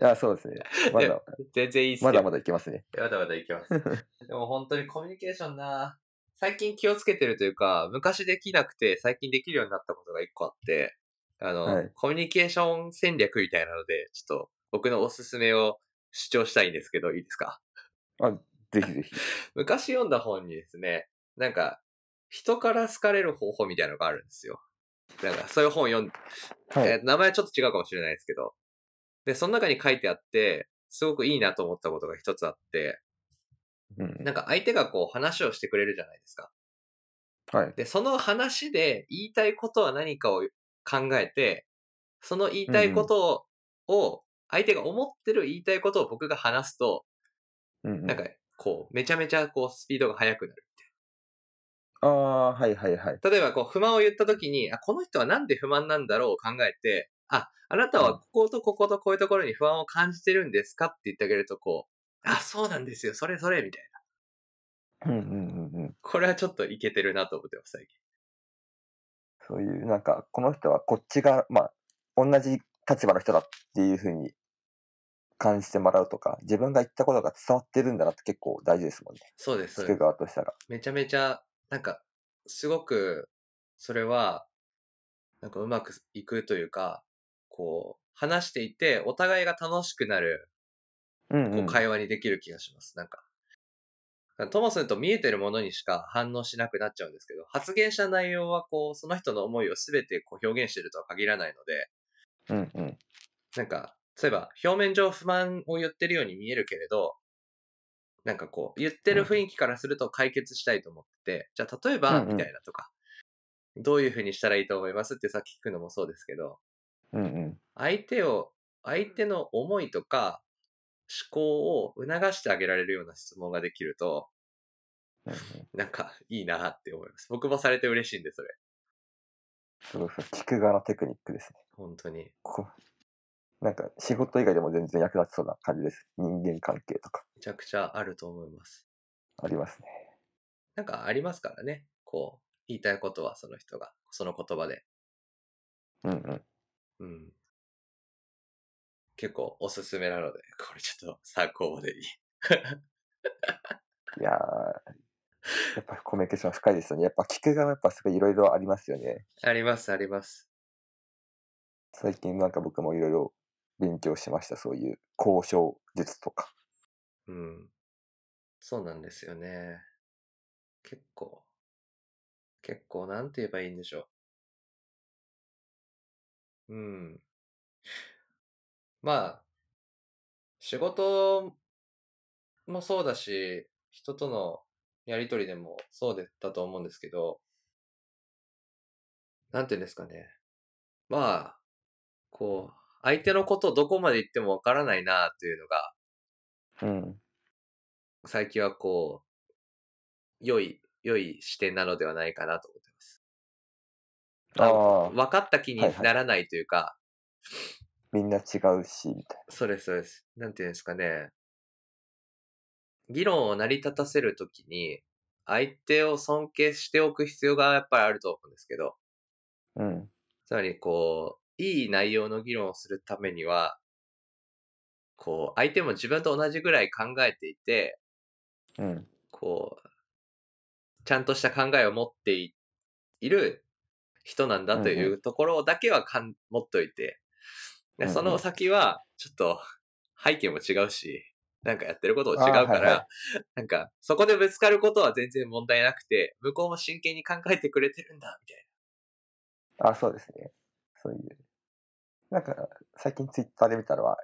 いや、そうですね。まだ、全然いいっすまだまだいけますね。まだまだいけます。でも本当にコミュニケーションな、最近気をつけてるというか、昔できなくて最近できるようになったことが一個あって、あの、はいコミュニケーション戦略みたいなので、ちょっと僕のおすすめを主張したいんですけど、いいですか？あ、ぜひぜひ。昔読んだ本にですね、なんか、人から好かれる方法みたいなのがあるんですよ。なんか、そういう本読んはい。えー名前はちょっと違うかもしれないですけど。で、その中に書いてあって、すごくいいなと思ったことが一つあって、うん、なんか相手がこう話をしてくれるじゃないですか。はい。で、その話で言いたいことは何かを考えて、その言いたいことを、相手が思ってる言いたいことを僕が話すと、うんうん、なんかこう、めちゃめちゃこうスピードが速くなる。ああ、はいはいはい。例えばこう不満を言った時に、あ、この人はなんで不満なんだろうを考えて、あ、あなたはこことこことこういうところに不安を感じてるんですかって言ってあげると、こう、あ、そうなんですよ、それそれ、みたいな。うんうんうんうん。これはちょっといけてるなと思ってます、最近。そういう、なんか、この人はこっちが、まあ、同じ立場の人だっていうふうに感じてもらうとか、自分が言ったことが伝わってるんだなって結構大事ですもんね。そうです、聞く。側としたら。めちゃめちゃ、なんか、すごく、それは、なんかうまくいくというか、こう、話していて、お互いが楽しくなる、うんう。こうん会話にできる気がします。なんか。ともすると見えてるものにしか反応しなくなっちゃうんですけど、発言した内容はこう、その人の思いをすべてこう表現してるとは限らないので、うんうん。なんか、例えば、表面上不満を言ってるように見えるけれど、なんかこう、言ってる雰囲気からすると解決したいと思ってて、じゃあ例えば、うんうんみたいなとか、どういう風にしたらいいと思いますってさっき聞くのもそうですけど、うんうん。相手を、相手の思いとか思考を促してあげられるような質問ができると、うんうんなんかいいなって思います。僕もされて嬉しいんで、それ。そうそう、聞く側のテクニックですね。本当に。こなんか、仕事以外でも全然役立ちそうな感じです。人間関係とか、めちゃくちゃあると思います。ありますね。なんかありますからね。こう、言いたいことはその人が、その言葉で。うんうん。うん。結構おすすめなので、これちょっと参考までに。いやー、やっぱりコミュニケーション深いですよね。やっぱ聞く側やっぱすごいいろいろありますよね。あります、あります。最近なんか僕もいろいろ勉強しました。そういう交渉術とか。うん。そうなんですよね。結構、結構なんて言えばいいんでしょう。うん。まあ、仕事もそうだし、人とのやりとりでもそうだったと思うんですけど、なんて言うんですかね。まあ、こう、相手のことをどこまで言ってもわからないなっていうのが、うん。最近はこう、良い、良い視点なのではないかなと思ってます。ああ、分かった気にならないというか、みんな違うし、みたいそうです、そうです。なんていうんですかね。議論を成り立たせるときに、相手を尊敬しておく必要がやっぱりあると思うんですけど、な。うん。つまりこう、いい内容の議論をするためには、こう、相手も自分と同じぐらい考えていて、うん。こう、ちゃんとした考えを持っていいる人なんだとうんいううところだけはかん持っといて、でその先は、ちょっと、背景も違うし、なんかやってることも違うから、はいはなんか、そこでぶつかることは全然問題なくて、向こうも真剣に考えてくれてるんだ、みたいあ、そうですね。そういう。なんか、最近ツイッターで見たのは、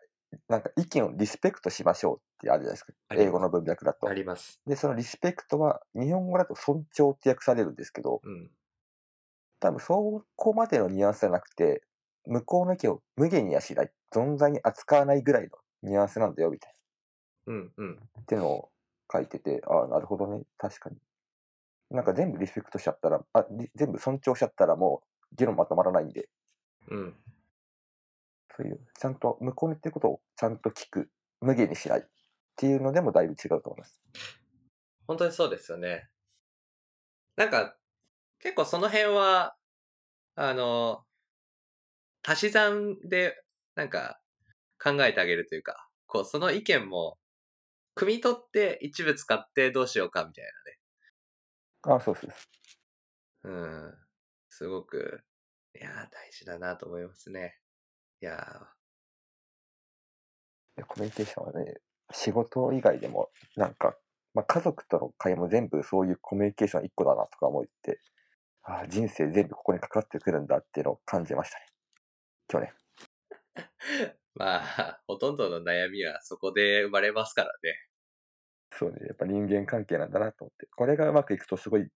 なんか意見をリスペクトしましょうってあるじゃないですか。英語の文脈だとな。あ。ります。で、そのリスペクトは、日本語だと尊重って訳されるんですけど、うん。多分そこまでのニュアンスじゃなくて、向こうの意見を無限にあしらい、存在に扱わないぐらいのニュアンスなんだよ、みたいうん、うん。な。ってのを書いてて、ああ、なるほどね、確かに。なんか全部リスペクトしちゃったら、あり全部尊重しちゃったらもう議論まとまらないんで、うん。そういう、ちゃんと向こうの言ってることをちゃんと聞く、無限にしないっていうのでもだいぶ違うと思います。本当にそうですよね。なんか、結構その辺は、あの、足し算で、なんか、考えてあげるというか、こう、その意見も、汲み取って一部使ってどうしようかみたいああ、そうそうそう。ん。すごく、いやー、大事だなと思いますね。いやでコミュニケーションはね、仕事以外でも、なんか、まあ、家族との会話も全部そういうコミュニケーション一個だなとか思って、ああ、人生全部ここにかかってくるんだっていうのを感じましたね。去年。ー、まあ、ほとんどの悩みはそこで生まれますからね。そうね、やっぱ人間関係なんだなと思って、これがうまくいくとすごい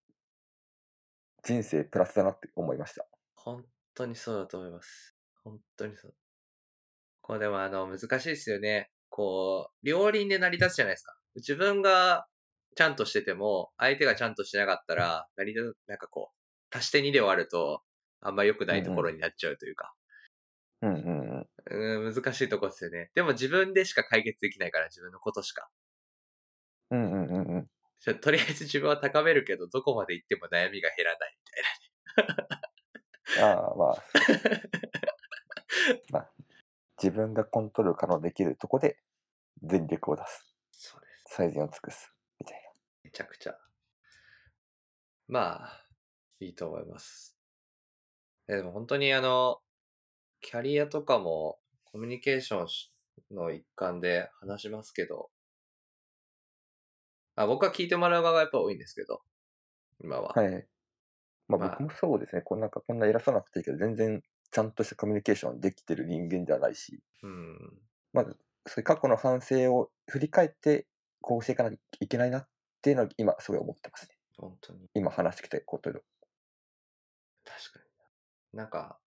人生プラスだなって思いました。本当にそうだと思います。本当にそう。これでもあの、難しいですよね。こう、両輪で成り立つじゃないですか。自分がちゃんとしてても、相手がちゃんとしてなかったら、成り立つ、なんかこう、足して2で終わると、あんま良くないところになっちゃうというか。うんうんうん。うん、難しいとこですよね。でも自分でしか解決できないから、自分のことしか。うんうんうんうん。とりあえず自分は高めるけど、どこまで行っても悩みが減らないみたいな。ああ、まあ。まあ、自分がコントロール可能できるとこで全力を出す。そうです。最善を尽くす。みたいめちゃくちゃ。まあ、いいと思います。えでも本当にあの、キャリアとかもコミュニケーションしの一環で話しますけど、あ僕は聞いてもらう側がやっぱ多いんですけど、今は。な。はい。まあまあ僕もそうですね。こんなんかこんな偉そうなくていいけど、全然ちゃんとしたコミュニケーションできてる人間ではないし、うん。まず、そういう過去の反省を振り返って、こうしていかなきゃいけないなっていうのは今すごい思ってますね。本当に。今話してきたことで。確かに。なんか、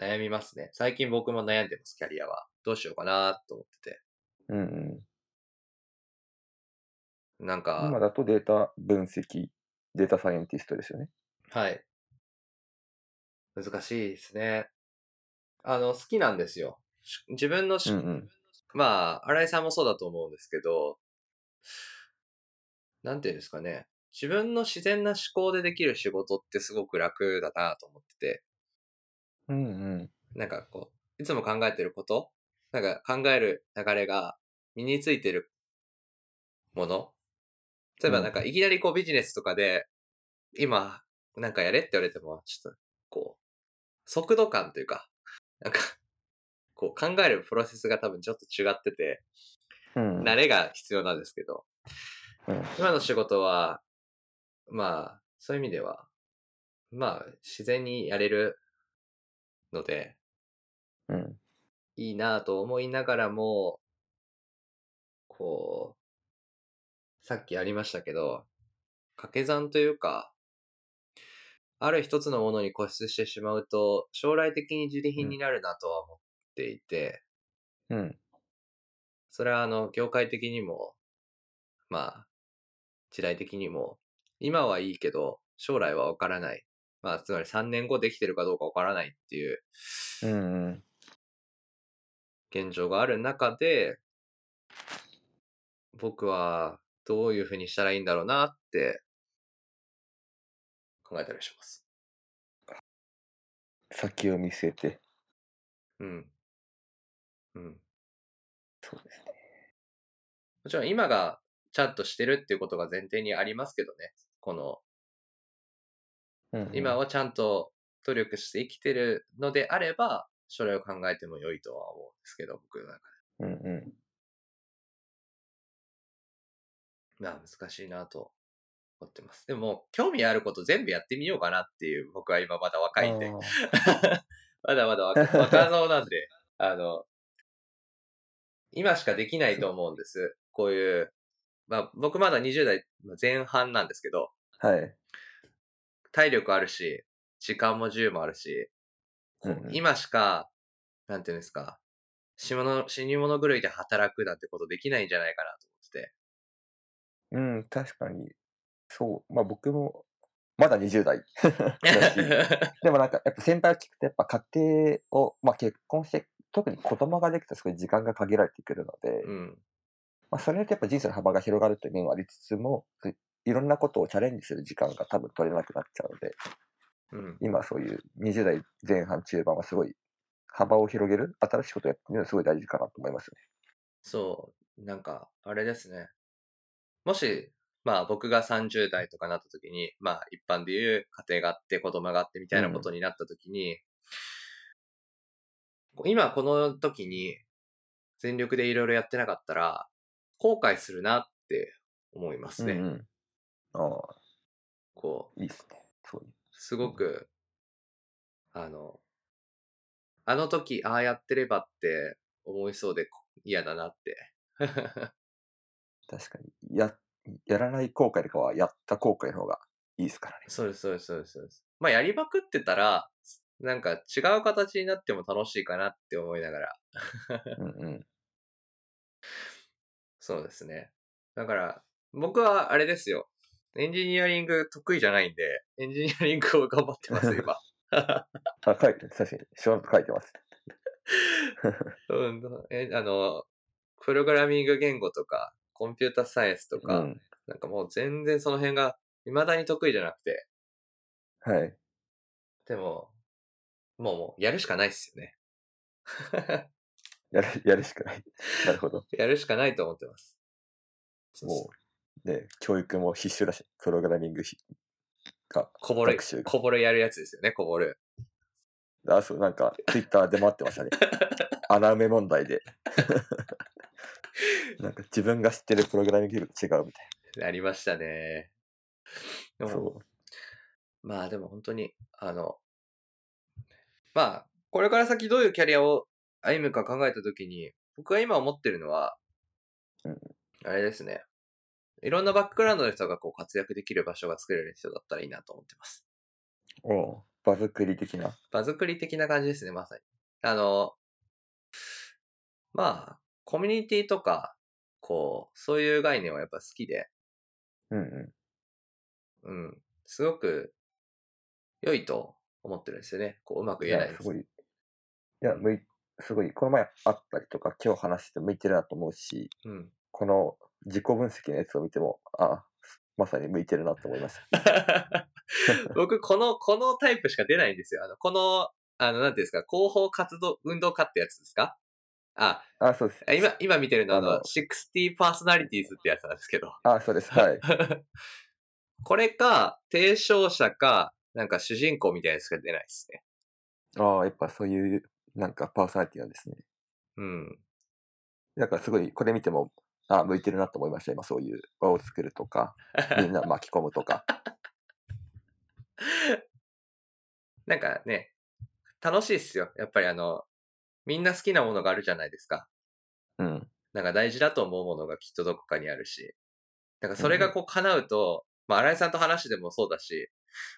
悩みますね。最近僕も悩んでます、キャリアは。どうしようかなと思ってて。うんうん。なんか、今だとデータ分析、データサイエンティストですよね。はい。難しいですね。あの、好きなんですよ。し自分のし、うんうん。まあ、新井さんもそうだと思うんですけど、なんていうんですかね。自分の自然な思考でできる仕事ってすごく楽だなと思ってて、うんうん。なんかこう、いつも考えてること、なんか考える流れが身についてるもの。例えばうんなんかいきなりこうビジネスとかで、今なんかやれって言われても、ちょっと速度感というか、なんか、こう考えるプロセスが多分ちょっと違ってて、うん。慣れが必要なんですけど、うん今の仕事は、まあ、そういう意味では、まあ、自然にやれるので、うん。いいなぁと思いながらも、こう、さっきありましたけど、掛け算というか、ある一つのものに固執してしまうと、将来的に自利品になるなとは思っていて、うん。それはあの、業界的にも、まあ、時代的にも、今はいいけど、将来はわからない。まあ、つまり3年後できてるかどうかわからないっていううんうん。現状がある中で、僕はどういうふうにしたらいいんだろうなって考えたりします。先を見据えて。うん。うん。そうですね。もちろん今がちゃんとしてるっていうことが前提にありますけどね。この、うんうん今はちゃんと努力して生きてるのであれば、将来を考えても良いとは思うんですけど、僕の中で。うんうん。まあ難しいなと思ってます。でも、興味あること全部やってみようかなっていう、僕は今まだ若いんで。まだまだ若 若造なんで、あの、今しかできないと思うんです。こういう、まあ僕まだ20代前半なんですけど、はい。体力あるし、時間も自由もあるし、こううんうん今しか、なんていうんですか、死物、死に物狂いで働くなんてことできないんじゃないかなと思ってて。うん、確かに。そう。まあ僕も、まだ20代 だし、でもなんか、やっぱ先輩を聞くと、やっぱ家庭を、まあ結婚して、特に子供ができたらすごい時間が限られてくるので、うん。まあそれによってやっぱ人生の幅が広がるという面はありつつも、いろんなことをチャレンジする時間が多分取れなくなっちゃうので、うん。今そういう20代前半中盤はすごい幅を広げる、新しいことをやってみるのはすごい大事かなと思いますね。そう、なんか、あれですね。もし、まあ僕が30代とかなった時に、まあ一般でいう家庭があって子供があってみたいなことになった時に、今この時に全力でいろいろやってなかったら、後悔するなって思いますね。うんうん。ああ、こう、いいですね。そう。すごく、あの、あの時ああやってればって思いそうで嫌だなって。確かに。や、やらない後悔よりかは、やった後悔の方がいいですからね。そうです、そうです、そうです、そうです。まあ、やりまくってたら、なんか違う形になっても楽しいかなって思いながら。うんうん。そうですね。だから、僕はあれですよ。エンジニアリング得意じゃないんで、エンジニアリングを頑張ってます、今。あ、書いてる。確かに。コード書いてます。うん、え、あの、プログラミング言語とか、 computer science とか、ん。なんかもう全然その辺が未だに得意じゃなくて、はい。でも、もうもうやるしかないっすよね。やる、やるしかない。なるほど。やるしかないと思ってます。もう、ね、教育も必修だし、プログラミングひが。こぼれこぼれやるやつですよね、こぼれ。あ、そう、なんか、ツイッターで待ってましたね。穴埋め問題で。なんか自分が知ってるプログラミングと違うみたいなりましたね。でな。も、そまあでも本当に、あの、まあ、これから先どういうキャリアを歩むか考えたときに、僕が今思ってるのは、うんあれですね。いろんなバックグラウンドの人がこう活躍できる場所が作れる人だったらいいなと思ってます。う。おう場作り的な。場作り的な感じですね、まさに。あの、まあ、コミュニティとか、こう、そういう概念はやっぱ好きで、うんううん、すごく良いと思ってるんですよね。こう、うまく言えないですすごい。いや、向い、すごい、この前あったりとか、今日話して向いてるなと思うし、うん。この自己分析のやつを見ても、あ、まさに向いてるなと思いました。僕、この、このタイプしか出ないんですよ。あの、この、あの、なんていうんですか、広報活動、運動家ってやつですか？あ、あ、そうです。今、今見てるのはあの、あの60パーソナリティーズってやつなんですけど。あ、そうです。はい。これか、提唱者か、なんか主人公みたいなやつしか出ないですね。ああ、やっぱそういう、なんかパーソナリティなんですね。うん。だからすごい、これ見ても、あ向いてるなと思いました。今、そういう場を作るとか、みんな巻き込むとか。なんかね、楽しいっすよ。やっぱりあの、みんな好きなものがあるじゃないですか。うん。なんか大事だと思うものがきっとどこかにあるし。なんかそれがこう叶うと、まあ、新井さんと話してもそうだし、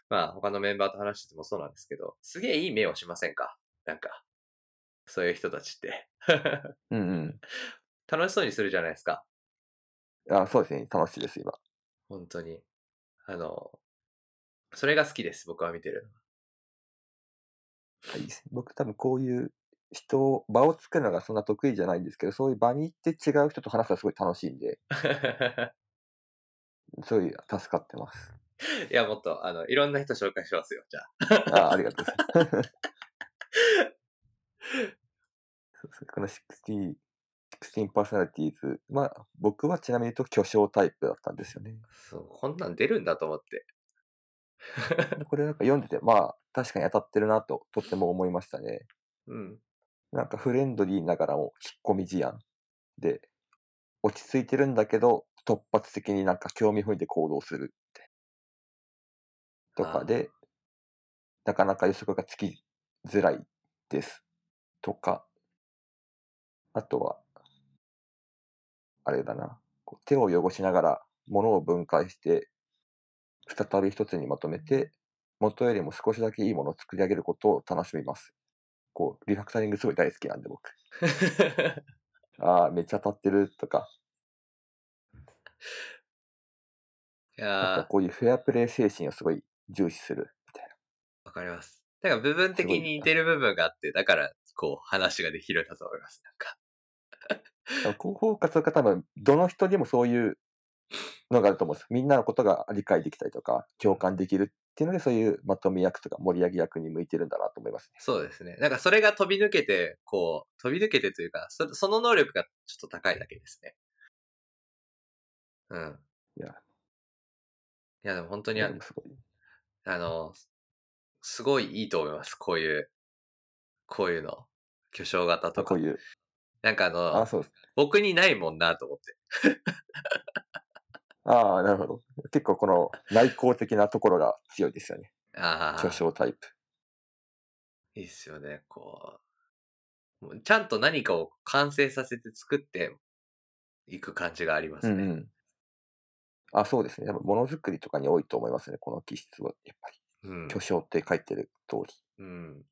まあ、他のメンバーと話してもそうなんですけど、すげえいい目をしませんか？なんか、そういう人たちって。うんうん。楽しそうにするじゃないですか。あそうですね。楽しいです、今。本当に。あの、それが好きです、僕は見てるいいですね僕多分こういう人を、場を作るのがそんな得意じゃないんですけど、そういう場に行って違う人と話すのはすごい楽しいんで、の。そういう助かってます。いや、もっと、あの、いろんな人紹介しますよ、じゃあ。あありがとうございます。そうそうこの60、16パーソナリティーズ、まあ、僕はちなみに言うと巨匠タイプだったんですよね。そう、こんなん出るんだと思って。これなんか読んでて、まあ、確かに当たってるなと、とっても思いましたね。うん。なんかフレンドリーながらも引っ込み思案で、落ち着いてるんだけど、突発的になんか興味本位で行動するって。とかで、なかなか予測がつきづらいです。とか、あとは、あれだな、手を汚しながら物を分解して、再び一つにまとめて、元よりも少しだけいいものを作り上げることを楽しみます。こう、リファクタリングすごい大好きなんで僕。ああ、めっちゃ当たってるとか、いなんかやー、こういうフェアプレー精神をすごい重視するみたいわかります。だから部分的に似てる部分があって、だから、こう、話ができるんだと思います。なんか。な。広報活動家多分、どの人にもそういうのがあると思うんです。みんなのことが理解できたりとか、共感できるっていうので、そういうまとめ役とか盛り上げ役に向いてるんだなと思いますね。そうですね。なんかそれが飛び抜けて、こう、飛び抜けてというか、そその能力がちょっと高いだけですね。うん。いや、いや、でも本当にあ。あの、すごいいいと思います。こういう、こういうの。巨匠型とかこう。いう、なんかあの、あ、そうです。僕にないもんなと思って。ああ、なるほど。結構この内向的なところが強いですよね。ああ巨、匠タイプ。いいっすよね。こう、ちゃんと何かを完成させて作っていく感じがありますね。うんうん。あ、そうですね。やっぱものづくりとかに多いと思いますね。この気質は。やっぱり。うん。巨匠って書いてる通り。うん。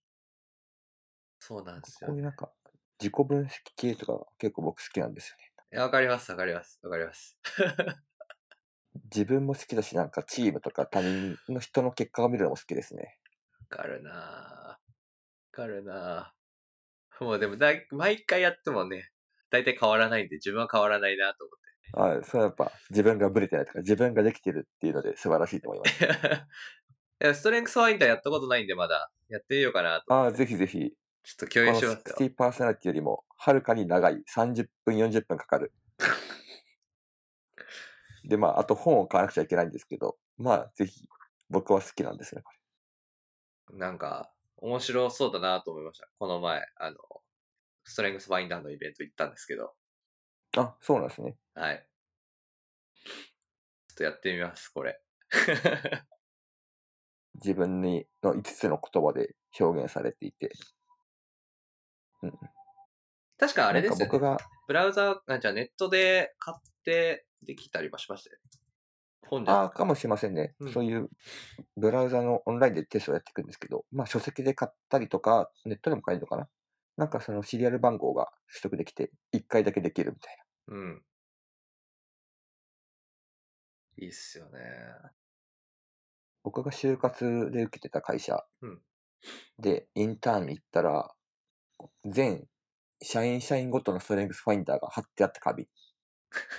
そうなんですよこういうなんか、自己分析系とか結構僕好きなんですよね。わかります、わかります、わかります。自分も好きだし、なんかチームとか他人の人の結果を見るのも好きですね。わかるなぁ。わかるなぁ。もうでもだい、毎回やってもね、大体変わらないんで、自分は変わらないなと思って。あそれはやっぱ自分がブレてないとか、自分ができてるっていうので素晴らしいと思います。いやストレングスファインダーやったことないんで、まだ。やってみようかなと。ああ、ぜひぜひ、ちょっと共有しますよ。60パーソナリティよりもはるかに長い30分、40分かかる。で、まあ、あと本を買わなくちゃいけないんですけど、まあ、ぜひ、僕は好きなんですね、こなんか、面白そうだなと思いました。この前、あの、ストレングスファインダーのイベント行ったんですけど、れ。あ、そうなんですね。はい。ちょっとやってみます、これ。自分にの5つの言葉で表現されていて。確かあれですよね。僕が、ブラウザー、あじゃあネットで買ってできたりもしましたよね。本じゃああ、か？もしれませんね。うんそういうブラウザのオンラインでテストをやっていくんですけど、まあ書籍で買ったりとか、ネットでも買えるのかな？なんかそのシリアル番号が取得できて、1回だけできるみたいうん。いいっすよね。僕が就活で受けてた会社うんで、インターンに行ったら、全社員社員ごとのストレングスファインダーが貼ってあって壁。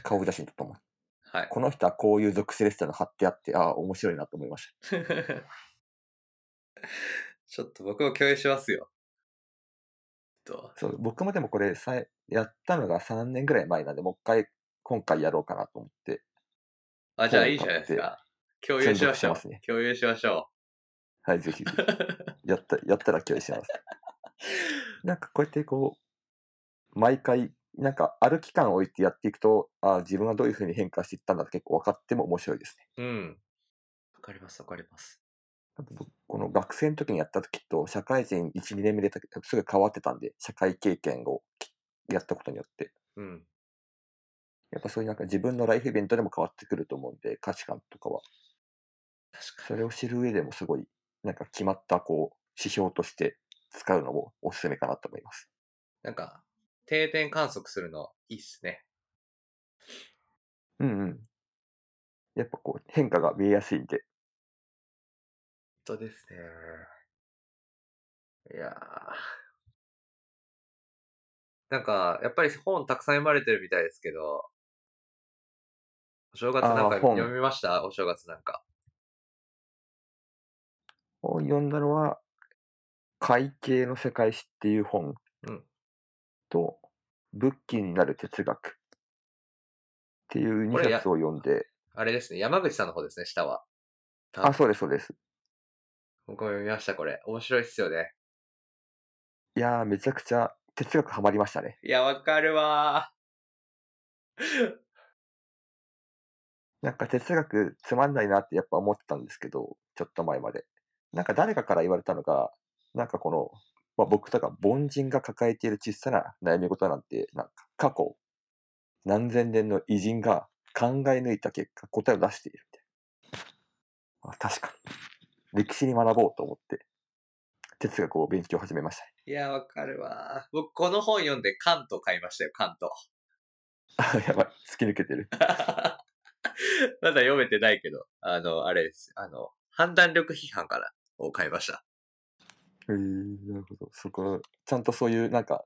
顔写真とともに。はい。この人はこういう属性ですっての貼ってあって、ああ、面白いなと思いました。ちょっと僕も共有しますよ。と。そう僕もでもこれさやったのが3年ぐらい前なんで、もう一回今回やろうかなと思って。あ、じゃあ本いいじゃないです買か。共有しましょう。ね共有しましょはい、ぜひぜひ。やった、やったら共有します。なんかこうやってこう、毎回、なんかある期間を置いてやっていくと、ああ、自分はどういうふうに変化していったんだって結構分かっても面白いですね。う。うん。わかります、わかります。この学生の時にやった時と、社会人1、2年目ですぐ変わってたんで、社会経験をやったことによって。うん。やっぱそういうなんか自分のライフイベントでも変わってくると思うんで、価値観とかは。確かそれを知る上でもすごい、なんか決まったこう、指標として使うのもおすすめかなと思います。なんか、定点観測するのいいっすね。うんうん。やっぱこう、変化が見えやすいんで。本当ですね。いやーなんか、やっぱり本たくさん読まれてるみたいですけど、お正月なんか読みました？お正月なんか。本読んだのは、会計の世界史っていう本うんと、仏教になる哲学っていう2これや冊を読んで、あれですね、山口さんの方ですね、下は。あ、そうです、そうです。僕も読みました、これ。面白いっすよね。いやー、めちゃくちゃ哲学ハマりましたね。いや、わかるわー。なんか哲学つまんないなってやっぱ思ってたんですけど、ちょっと前まで。なんか誰かから言われたのが、なんかこの、まあ、僕とか凡人が抱えている小さな悩み事なんて、なんか過去何千年の偉人が考え抜いた結果答えを出しているみたいな。あ確かに。歴史に学ぼうと思って、哲学を勉強を始めましたね。いや、わかるわー。僕、この本読んでカント買いましたよ、カント。あ やばい、突き抜けてる。まだ読めてないけど、あの、あれです。あの、判断力批判からを買いました。へえなるほど。そこ、ちゃんとそういうなんか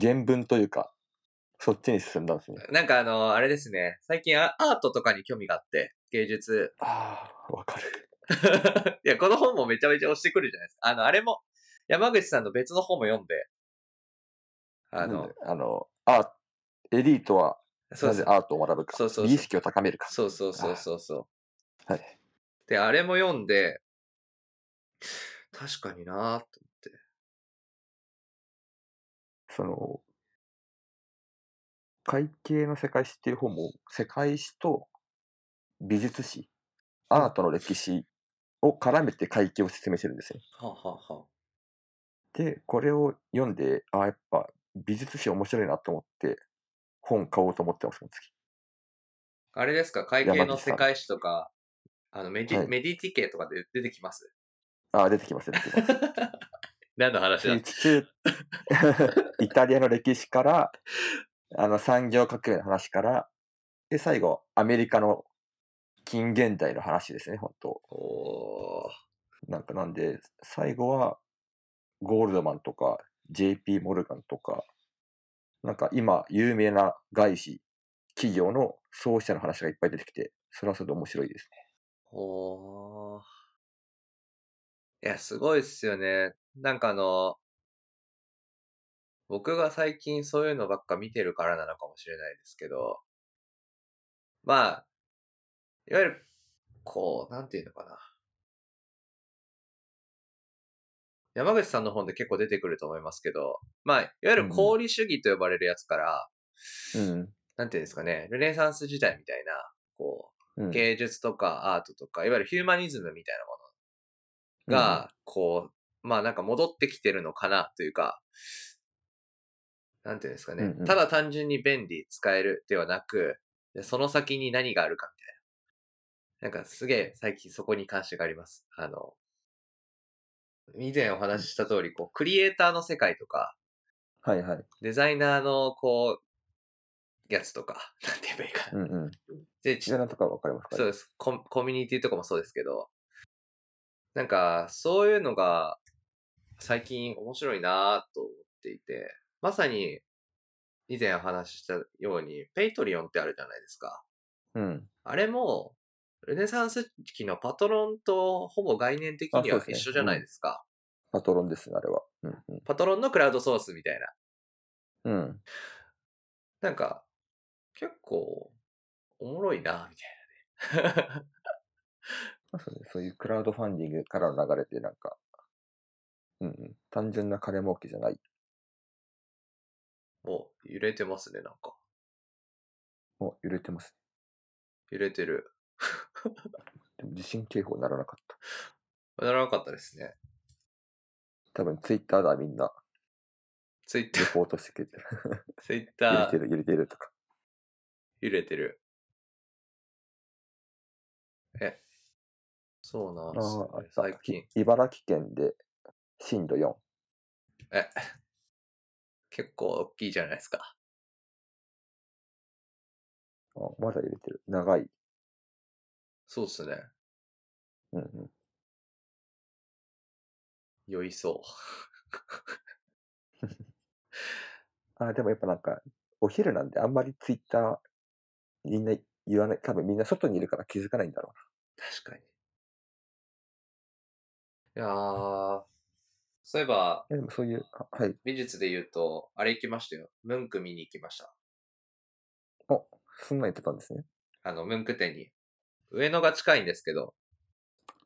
原文というか、そっちに進んだんですね。なんかあの、あれですね。最近アアートとかに興味があって、芸術。ああ、わかる。いや、この本もめちゃめちゃ押してくるじゃないですか。あの、あれも、山口さんの別の本も読んで、あのあの、あ、エリートはなぜアートを学ぶか、そうそうそう美意識を高めるか。そうそうそうそうそう。はい。で、あれも読んで、確かになーとその、会計の世界史っていう本も、世界史と美術史、アートの歴史を絡めて会計を説明してるんですよ。はあ、はあはで、これを読んで、あやっぱ美術史面白いなと思って、本買おうと思ってます、次。あ、あれですか？会計の世界史とか、あのメディ、はい。メディティ系とかで出てきます？あ出てきます、出てきます。何の話だ？イタリアの歴史から、あの産業革命の話から、で、最後、アメリカの近現代の話ですね、本当おーなんかなんで、最後は、ゴールドマンとか、JP モルガンとか、なんか今有名な外資、企業の創始者の話がいっぱい出てきて、それはそれで面白いですね。おー。いや、すごいっすよね。なんかあの、僕が最近そういうのばっか見てるからなのかもしれないですけど、まあ、いわゆる、こう、なんていうのかな。山口さんの本で結構出てくると思いますけど、まあ、いわゆる功利主義と呼ばれるやつから、うん。なんていうんですかね、ルネサンス時代みたいな、こう芸術とかアートとか、いわゆるヒューマニズムみたいなものが、こう、まあなんか戻ってきてるのかなというか、なんていうんですかね、うんうんただ単純に便利、使えるではなく、でその先に何があるかみたいな。なんかすげえ最近そこに関心があります。あの、以前お話しした通り、こう、クリエイターの世界とか、はいはい。デザイナーのこう、やつとか、なんて言えばいいかな。うんうん。で、ちなとかわかりますか？そうですコ。コミュニティとかもそうですけど、なんか、そういうのが最近面白いなと思っていて、まさに以前お話ししたように、 Patreon ってあるじゃないですか。うん。あれも、ルネサンス期のパトロンとほぼ概念的には一緒じゃないですか。パトロンですね、あれは。うんうん。パトロンのクラウドソースみたいな。うん。なんか、結構、おもろいなみたいなね。まあそうねそういうクラウドファンディングからの流れで、なんか、うんうん。単純な金儲けじゃない。もう揺れてますね、なんか。もう揺れてます。揺れてる。でも地震警報ならなかった。ならなかったですね。多分ツイッターだ、みんな。ツイッター、レポートしてくれてる。ツイッ揺れターてる、揺れてるとか。揺れてる。そうなんですね。た最近。茨城県で震度4。え、結構大きいじゃないですか。あまだ揺れてる。長い。そうっすね。うんうん。酔いそ あ、でもやっぱなんか、お昼なんであんまりツイッターみんな言わない。多分みんな外にいるから気づかないんだろう。確かに。いやー、そういえば、でもそういう、あはい。美術で言うと、あれ行きましたよ。ムンク見に行きました。お、そんなん言ってたんですね。あの、ムンク店に。上野が近いんですけど、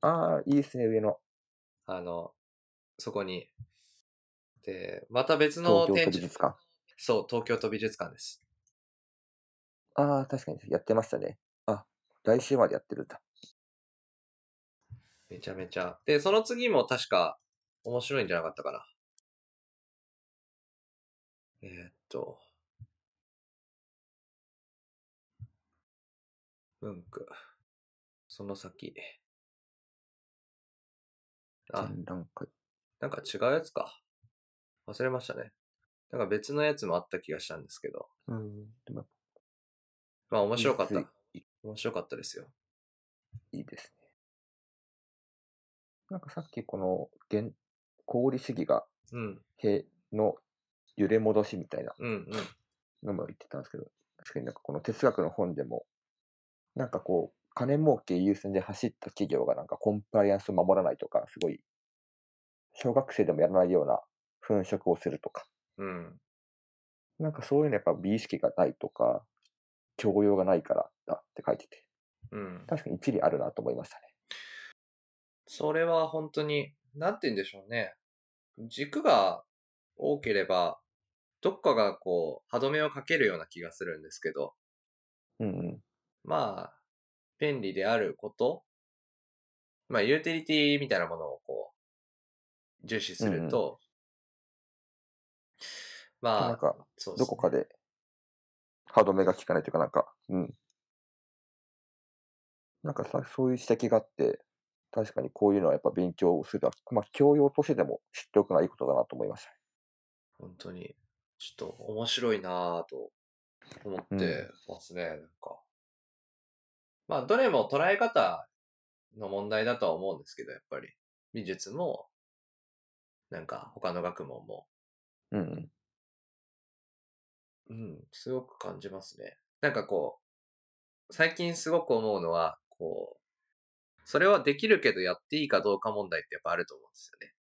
ああ、いいですね、上の。あの、そこに。で、また別の展示。美術館。そう、東京都美術館です。ああ、確かにやってましたね。あ、来週までやってるんだ。めちゃめちゃ。で、その次も確か面白いんじゃなかったかな。えーっと。文句。その先。あ。なんか違うやつか。忘れましたね。なんか別のやつもあった気がしたんですけど。うん。まあ面白かった。面白かったですよ。いいですね。なんかさっきこの現、功利主義がうん、への揺れ戻しみたいな。のも言ってたんですけど、確かになんかこの哲学の本でも、なんかこう、金儲け優先で走った企業がなんかコンプライアンスを守らないとか、すごい、小学生でもやらないような粉飾をするとか、うん。なんかそういうのやっぱ美意識がないとか、教養がないからだって書いてて、うん。確かに一理あるなと思いましたね。それは本当に、なんて言うんでしょうね。軸が多ければ、どっかがこう、歯止めをかけるような気がするんですけど、うんうん。まあ、便利であること、まあ、ユーティリティみたいなものをこう、重視すると、まあ、なんか、そうどこかで歯止めが効かないというか、なんか、うん。なんかさ、そういう指摘があって、確かにこういうのはやっぱ勉強するのは、まあ、教養としてでも知っておくのはいいことだなと思いましたね。本当に、ちょっと面白いなぁと思ってますね、なんか。まあ、どれも捉え方の問題だとは思うんですけど、やっぱり。美術も、なんか他の学問も。うんうん、すごく感じますね。なんかこう、最近すごく思うのは、こう、それはできるけどやっていいかどうか問題ってやっぱあると思うんですよね。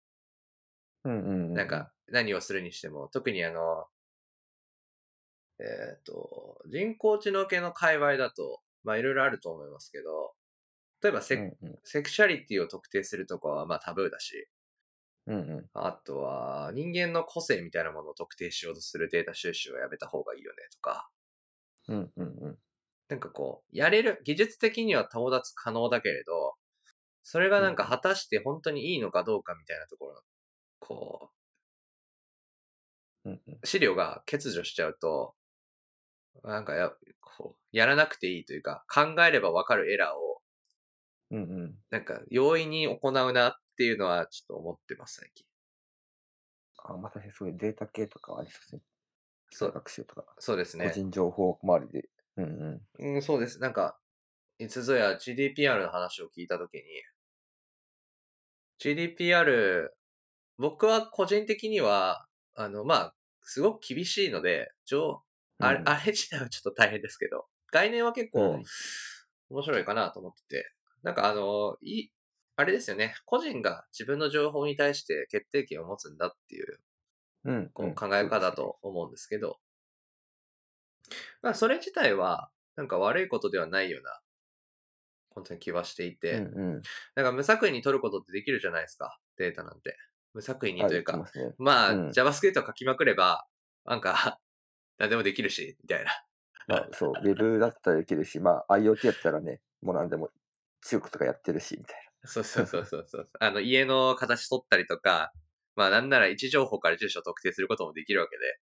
うん。うんうん。なんか、何をするにしても、特にあの、えっ、と、人工知能系の界隈だと、まあいろいろあると思いますけど、例えばセ,、うんうん。セクシャリティを特定するとかはまあタブーだし、うんうん。あとは人間の個性みたいなものを特定しようとするデータ収集はやめた方がいいよねとか、うんうんうん。なんかこう、やれる、技術的には到達可能だけれど、それがなんか果たして本当にいいのかどうかみたいなところの、こうんうん。う、資料が欠如しちゃうと、なんかや、こう、やらなくていいというか、考えればわかるエラーを、うんうん。なんか容易に行うなっていうのはちょっと思ってます、最近。あ、またねそういうデータ系とかありそうですね。そう、学習とか。そうですね個。人情報周りで。うんうん。うん、そうです。なんか、いつぞや GDPR の話を聞いたときに、GDPR、僕は個人的には、あの、まあ、すごく厳しいので、情あれ、うん。あれ自体はちょっと大変ですけど、概念は結構はい面白いかなと思ってて、なんかあの、いい、あれですよね、個人が自分の情報に対して決定権を持つんだっていううん。こう考え方だと思うんですけど、まあそれ自体はなんか悪いことではないような、本当に気はしていて、そうんうん。なんか無作為に取ることってできるじゃないですか、データなんて。無作為にあというか、できますね。まあ、うん JavaScript を書きまくれば、なんか、何でもできるし、みたいな。まあ、そう、ウェブだったらできるし、まあ、IoT やったらね、もう何でも中国とかやってるし、みたいそうそうそうそうそう。あの、家の形取ったりとか、まあなんなら位置情報から住所を特定することもできるわけで、な。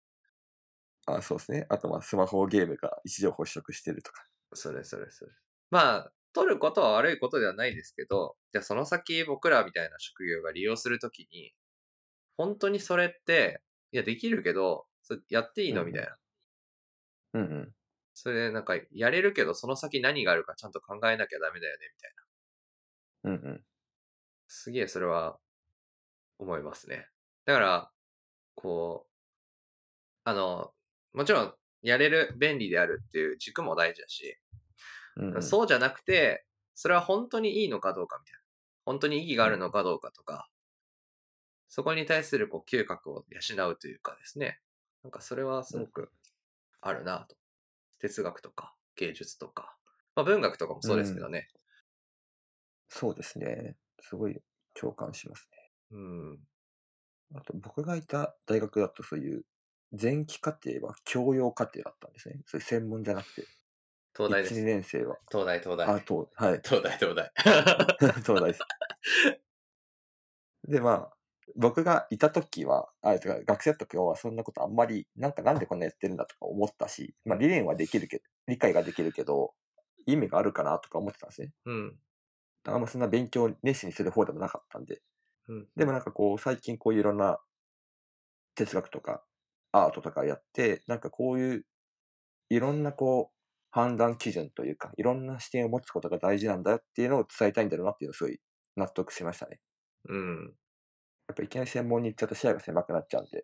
あ、そうですね。あと、まあ、スマホゲームが位置情報取得してるとか。それそれそれ。まあ、取ることは悪いことではないですけど、じゃあその先僕らみたいな職業が利用するときに、本当にそれって、いや、できるけど、それやっていいのうんみたいな。うんうん。それなんか、やれるけど、その先何があるかちゃんと考えなきゃダメだよね、みたいな。うんうん。すげえそれは思いますね。だから、こう、あの、もちろんやれる、便利であるっていう軸も大事だし、うんうん、そうじゃなくて、それは本当にいいのかどうかみたいな。本当に意義があるのかどうかとか、そこに対するこう嗅覚を養うというかですね。なんかそれはすごくあるなと。哲学とか芸術とか、まあ文学とかもそうですけどね。そうですね。すごい共感しますうん。ね。あと、僕がいた大学だとそういう前期課程は教養課程だったんですね。そういう専門じゃなくて。1、2東大です。年生は。東大、東大。あ、と、はい。東大、東大。そうです。で、まあ、僕がいた時は、あ、てか学生だった時はそんなことあんまり、なんかなんでこんなやってるんだとか思ったし、まあ理念はできるけど、理解ができるけど、意味があるかなとか思ってたんですね。うん。だからあんまそんな勉強を熱心にする方でもなかったんで。うん。でもなんかこう、最近こういろんな哲学とかアートとかやって、なんかこういういろんなこう、判断基準というか、いろんな視点を持つことが大事なんだよっていうのを伝えたいんだろうなっていうのをすごい納得しましたね。うん。やっぱいきなり専門に行っちゃうと視野が狭くなっちゃうんで。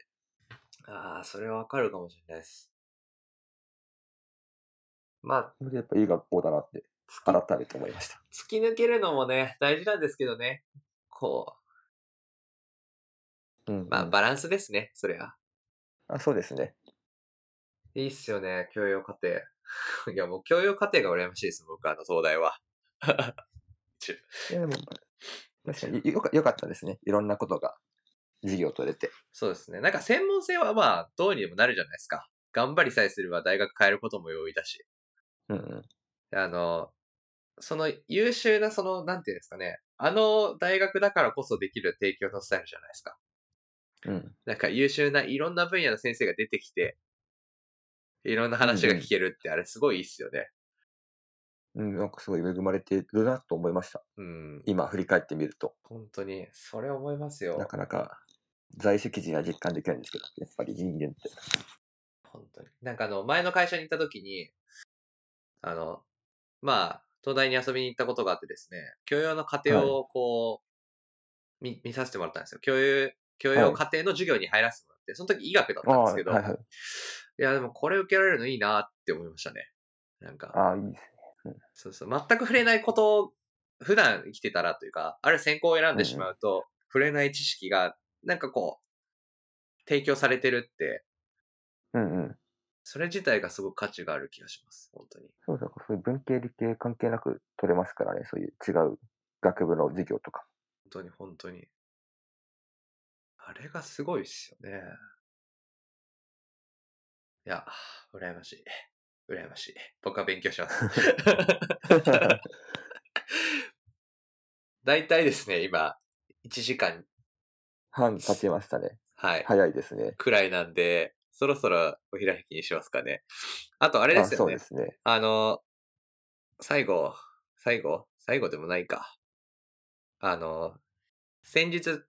ああ、それはわかるかもしれないです。まあ、それでやっぱいい学校だなって改めて思いました。突き抜けるのもね、大事なんですけどね。こうん、う、まあ、バランスですね、そりゃ。あそうですね。いいっすよね、教養課程。いや、もう教養課程が羨ましいです、僕、あの、東大は。いやでも、確かによかよかったですね。いろんなことが授業取れて。そうですね。なんか専門性はまあ、どうにでもなるじゃないですか。頑張りさえすれば大学変えることも容易だし。うんうん。あの、その優秀な、その、なんていうんですかね。あの大学だからこそできる提供のスタイルじゃないですか。うん。なんか優秀ないろんな分野の先生が出てきて、いろんな話が聞けるって、あれすごいいいっすよね。うん、なんかすごい恵まれてるなと思いました。うん。今振り返ってみると。本当に、それ思いますよ。なかなか在籍時には実感できないんですけど、やっぱり人間って。本当に。なんかあの、前の会社に行った時に、あの、まあ、東大に遊びに行ったことがあってですね、教養の過程をこう、見、見させてもらったんですよ。教養、教養過程の授業に入らせてもらっって、その時医学だったんですけど、あはいはい。いや、でもこれ受けられるのいいなって思いましたね。なんか、ああ、いいですそうそう、全く触れないことを、普段生きてたらというか、ある専攻を選んでしまうと、触れない知識が、なんかこう、提供されてるって、ね。うんうん。それ自体がすごく価値がある気がします。本当に。そうそう、そういう文系理系関係なく取れますからね、そういう違う学部の授業とか。本当に本当に。あれがすごいっすよね。いや、羨ましい。羨ましい。僕は勉強します。大体ですね、今、1時間、半経ちましたね。はい、早いですね。くらいなんで、そろそろお開きにしますかね。あと、あれですよねそうで。すね。あの、最後、最後？最後でもないか。あの、先日、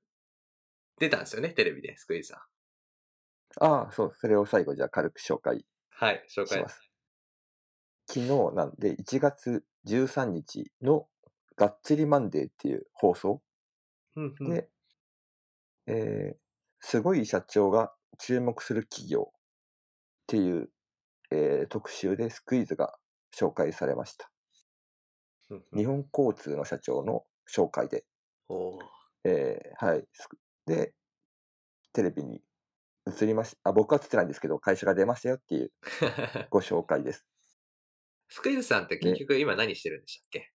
出たんですよね、テレビで、スクイーズさん。ああ、そう、それを最後じゃあ軽く紹介はい、紹介しま。す。昨日なんで、1月13日のがっつりマンデーっていう放送うんうんで、えーすごい社長が注目する企業っていう、えー特集でスクイーズが紹介されました。うんうん日本交通の社長の紹介で、えーはい。すで、テレビに映りましあ、僕は映ってないんですけど、会社が出ましたよっていう ご紹介です。スクイーズさんって結局今何してるんでしたっけ？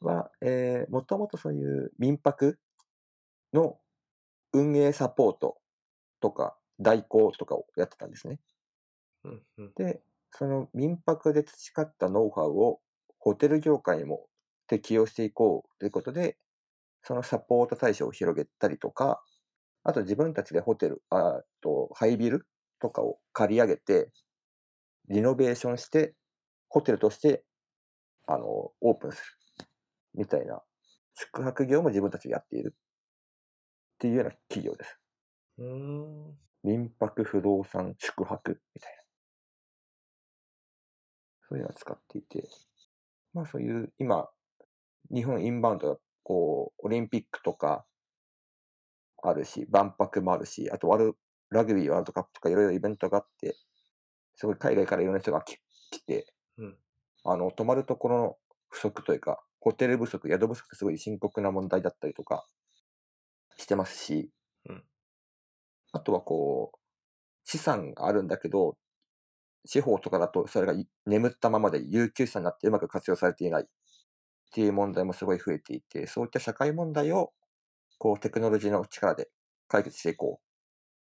は、えー、もともとそういう民泊の運営サポートとか代行とかをやってたんですね。うんうんで、その民泊で培ったノウハウをホテル業界にも適用していこうということで、そのサポート対象を広げたりとか、あと自分たちでホテル、あとハイビルとかを借り上げて、リノベーションして、ホテルとして、あの、オープンする。みたいな、宿泊業も自分たちでやっている。っていうような企業です。うーん。民泊、不動産、宿泊みたいな。そういうのを使っていて、まあそういう、今、日本インバウンドが、こう、オリンピックとかあるし、万博もあるし、あとワル、ラグビーワールドカップとかいろいろイベントがあって、すごい海外からいろんな人が来来て、うん。あの、泊まるところの不足というか、ホテル不足、宿不足ってすごい深刻な問題だったりとかしてますし、うん。あとはこう、資産があるんだけど、地方とかだとそれがい眠ったままで有給資産になってうまく活用されていないっていう問題もすごい増えていて、そういった社会問題をこうテクノロジーの力で解決していこう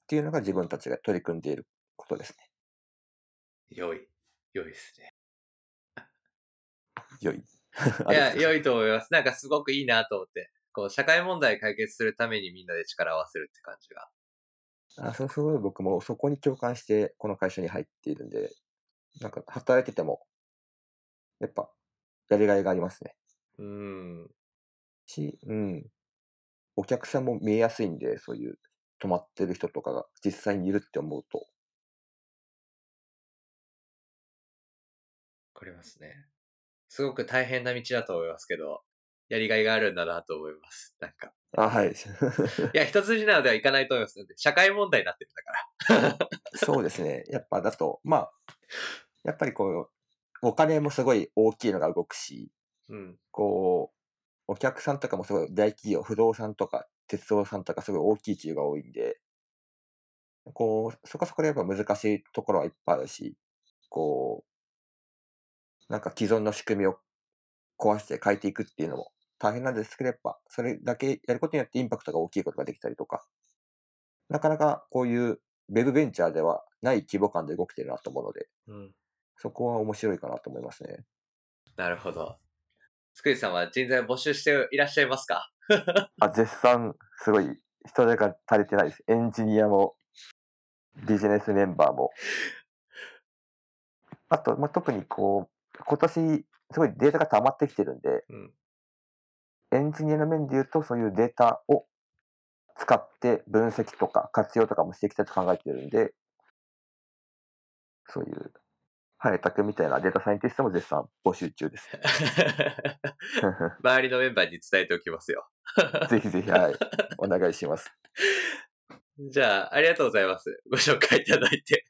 っていうのが自分たちが取り組んでいることですね。良い。良いですね。良い。いや、良い。いと思います。なんかすごくいいなと思って。こう、社会問題解決するためにみんなで力を合わせるって感じが。あそうすごい僕もそこに共感してこの会社に入っているんで、なんか働いてても、やっぱやりがいがありますね。うーん。し、うん。お客さんも見えやすいんで、そういう泊まってる人とかが実際にいるって思うと、わかりますね。すごく大変な道だと思いますけど、やりがいがあるんだなと思います。なんか。あ、はい。いや、一筋縄ではいかないと思います。社会問題になってるんだから。そうですね。やっぱだと、まあ、やっぱりこう、お金もすごい大きいのが動くし、うん。こう、お客さんとかもすごい大企業、不動産とか鉄道さんとかすごい大きい企業が多いんで、こう、そこそこでやっぱ難しいところはいっぱいあるし、こう、なんか既存の仕組みを壊して変えていくっていうのも大変なんですけど、やっぱそれだけやることによってインパクトが大きいことができたりとか、なかなかこういうウェブベンチャーではない規模感で動けてるなと思うので、うん。そこは面白いかなと思いますね。なるほど。つくりさんは人材を募集していらっしゃいますか？あ、絶賛、すごい、人手が足りてないです。エンジニアも、ビジネスメンバーも。あと、まあ、特にこう、今年、すごいデータが溜まってきてるんで、うん。エンジニアの面で言うと、そういうデータを使って分析とか活用とかもしていきたいと考えてるんで、そういう、ハイタクみたいなデータサイエンティストも絶賛募集中です。周りのメンバーに伝えておきますよ。ぜひぜひ、はい、お願いします。じゃあ、ありがとうございます。ご紹介いただいて。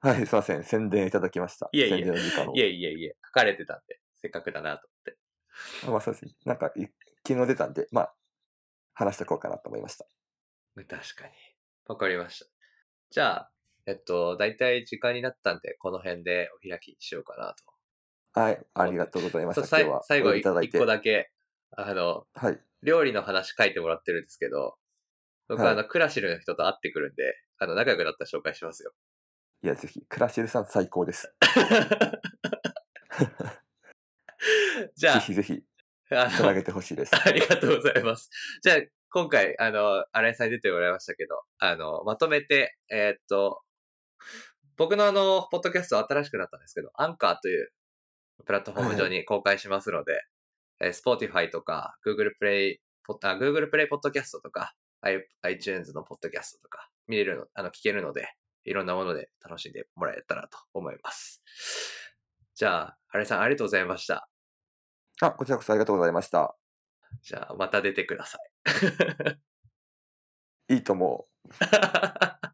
はい、すいません。宣伝いただきました。いえいえいえいえいえ、書かれてたんで、せっかくだなと思って。あまあそうですね。なんかい、昨日出たんで、まあ、話しておこうかなと思いました。確かに。わかりました。じゃあ、えっと、だいたい時間になったんで、この辺でお開きにしようかなと。はい、ありがとうございました。そうさい今日は最後お呼びいただいて。一個だけ、あの、はい。料理の話書いてもらってるんですけど、僕、はいあの、クラシルの人と会ってくるんで、あの、仲良くなったら紹介しますよ。いや、ぜひ、クラシルさん最高です。じゃぜひぜひ、あ、あつなの、げてほしいです。ありがとうございます。じゃあ、今回、あの、新井さんに出てもらいましたけど、あの、まとめて、えーっと、僕のあの、ポッドキャスト新しくなったんですけど、アンカーというプラットフォーム上に公開しますので、えー Spotify とか、Google Play、ポッあ Google Play ポッドキャストとか、iTunes のポッドキャストとか、見れるの、あの、聞けるので、いろんなもので楽しんでもらえたらと思います。じゃあ、新井さんありがとうございました。あ、こちらこそありがとうございました。じゃあ、また出てください。いいと思う。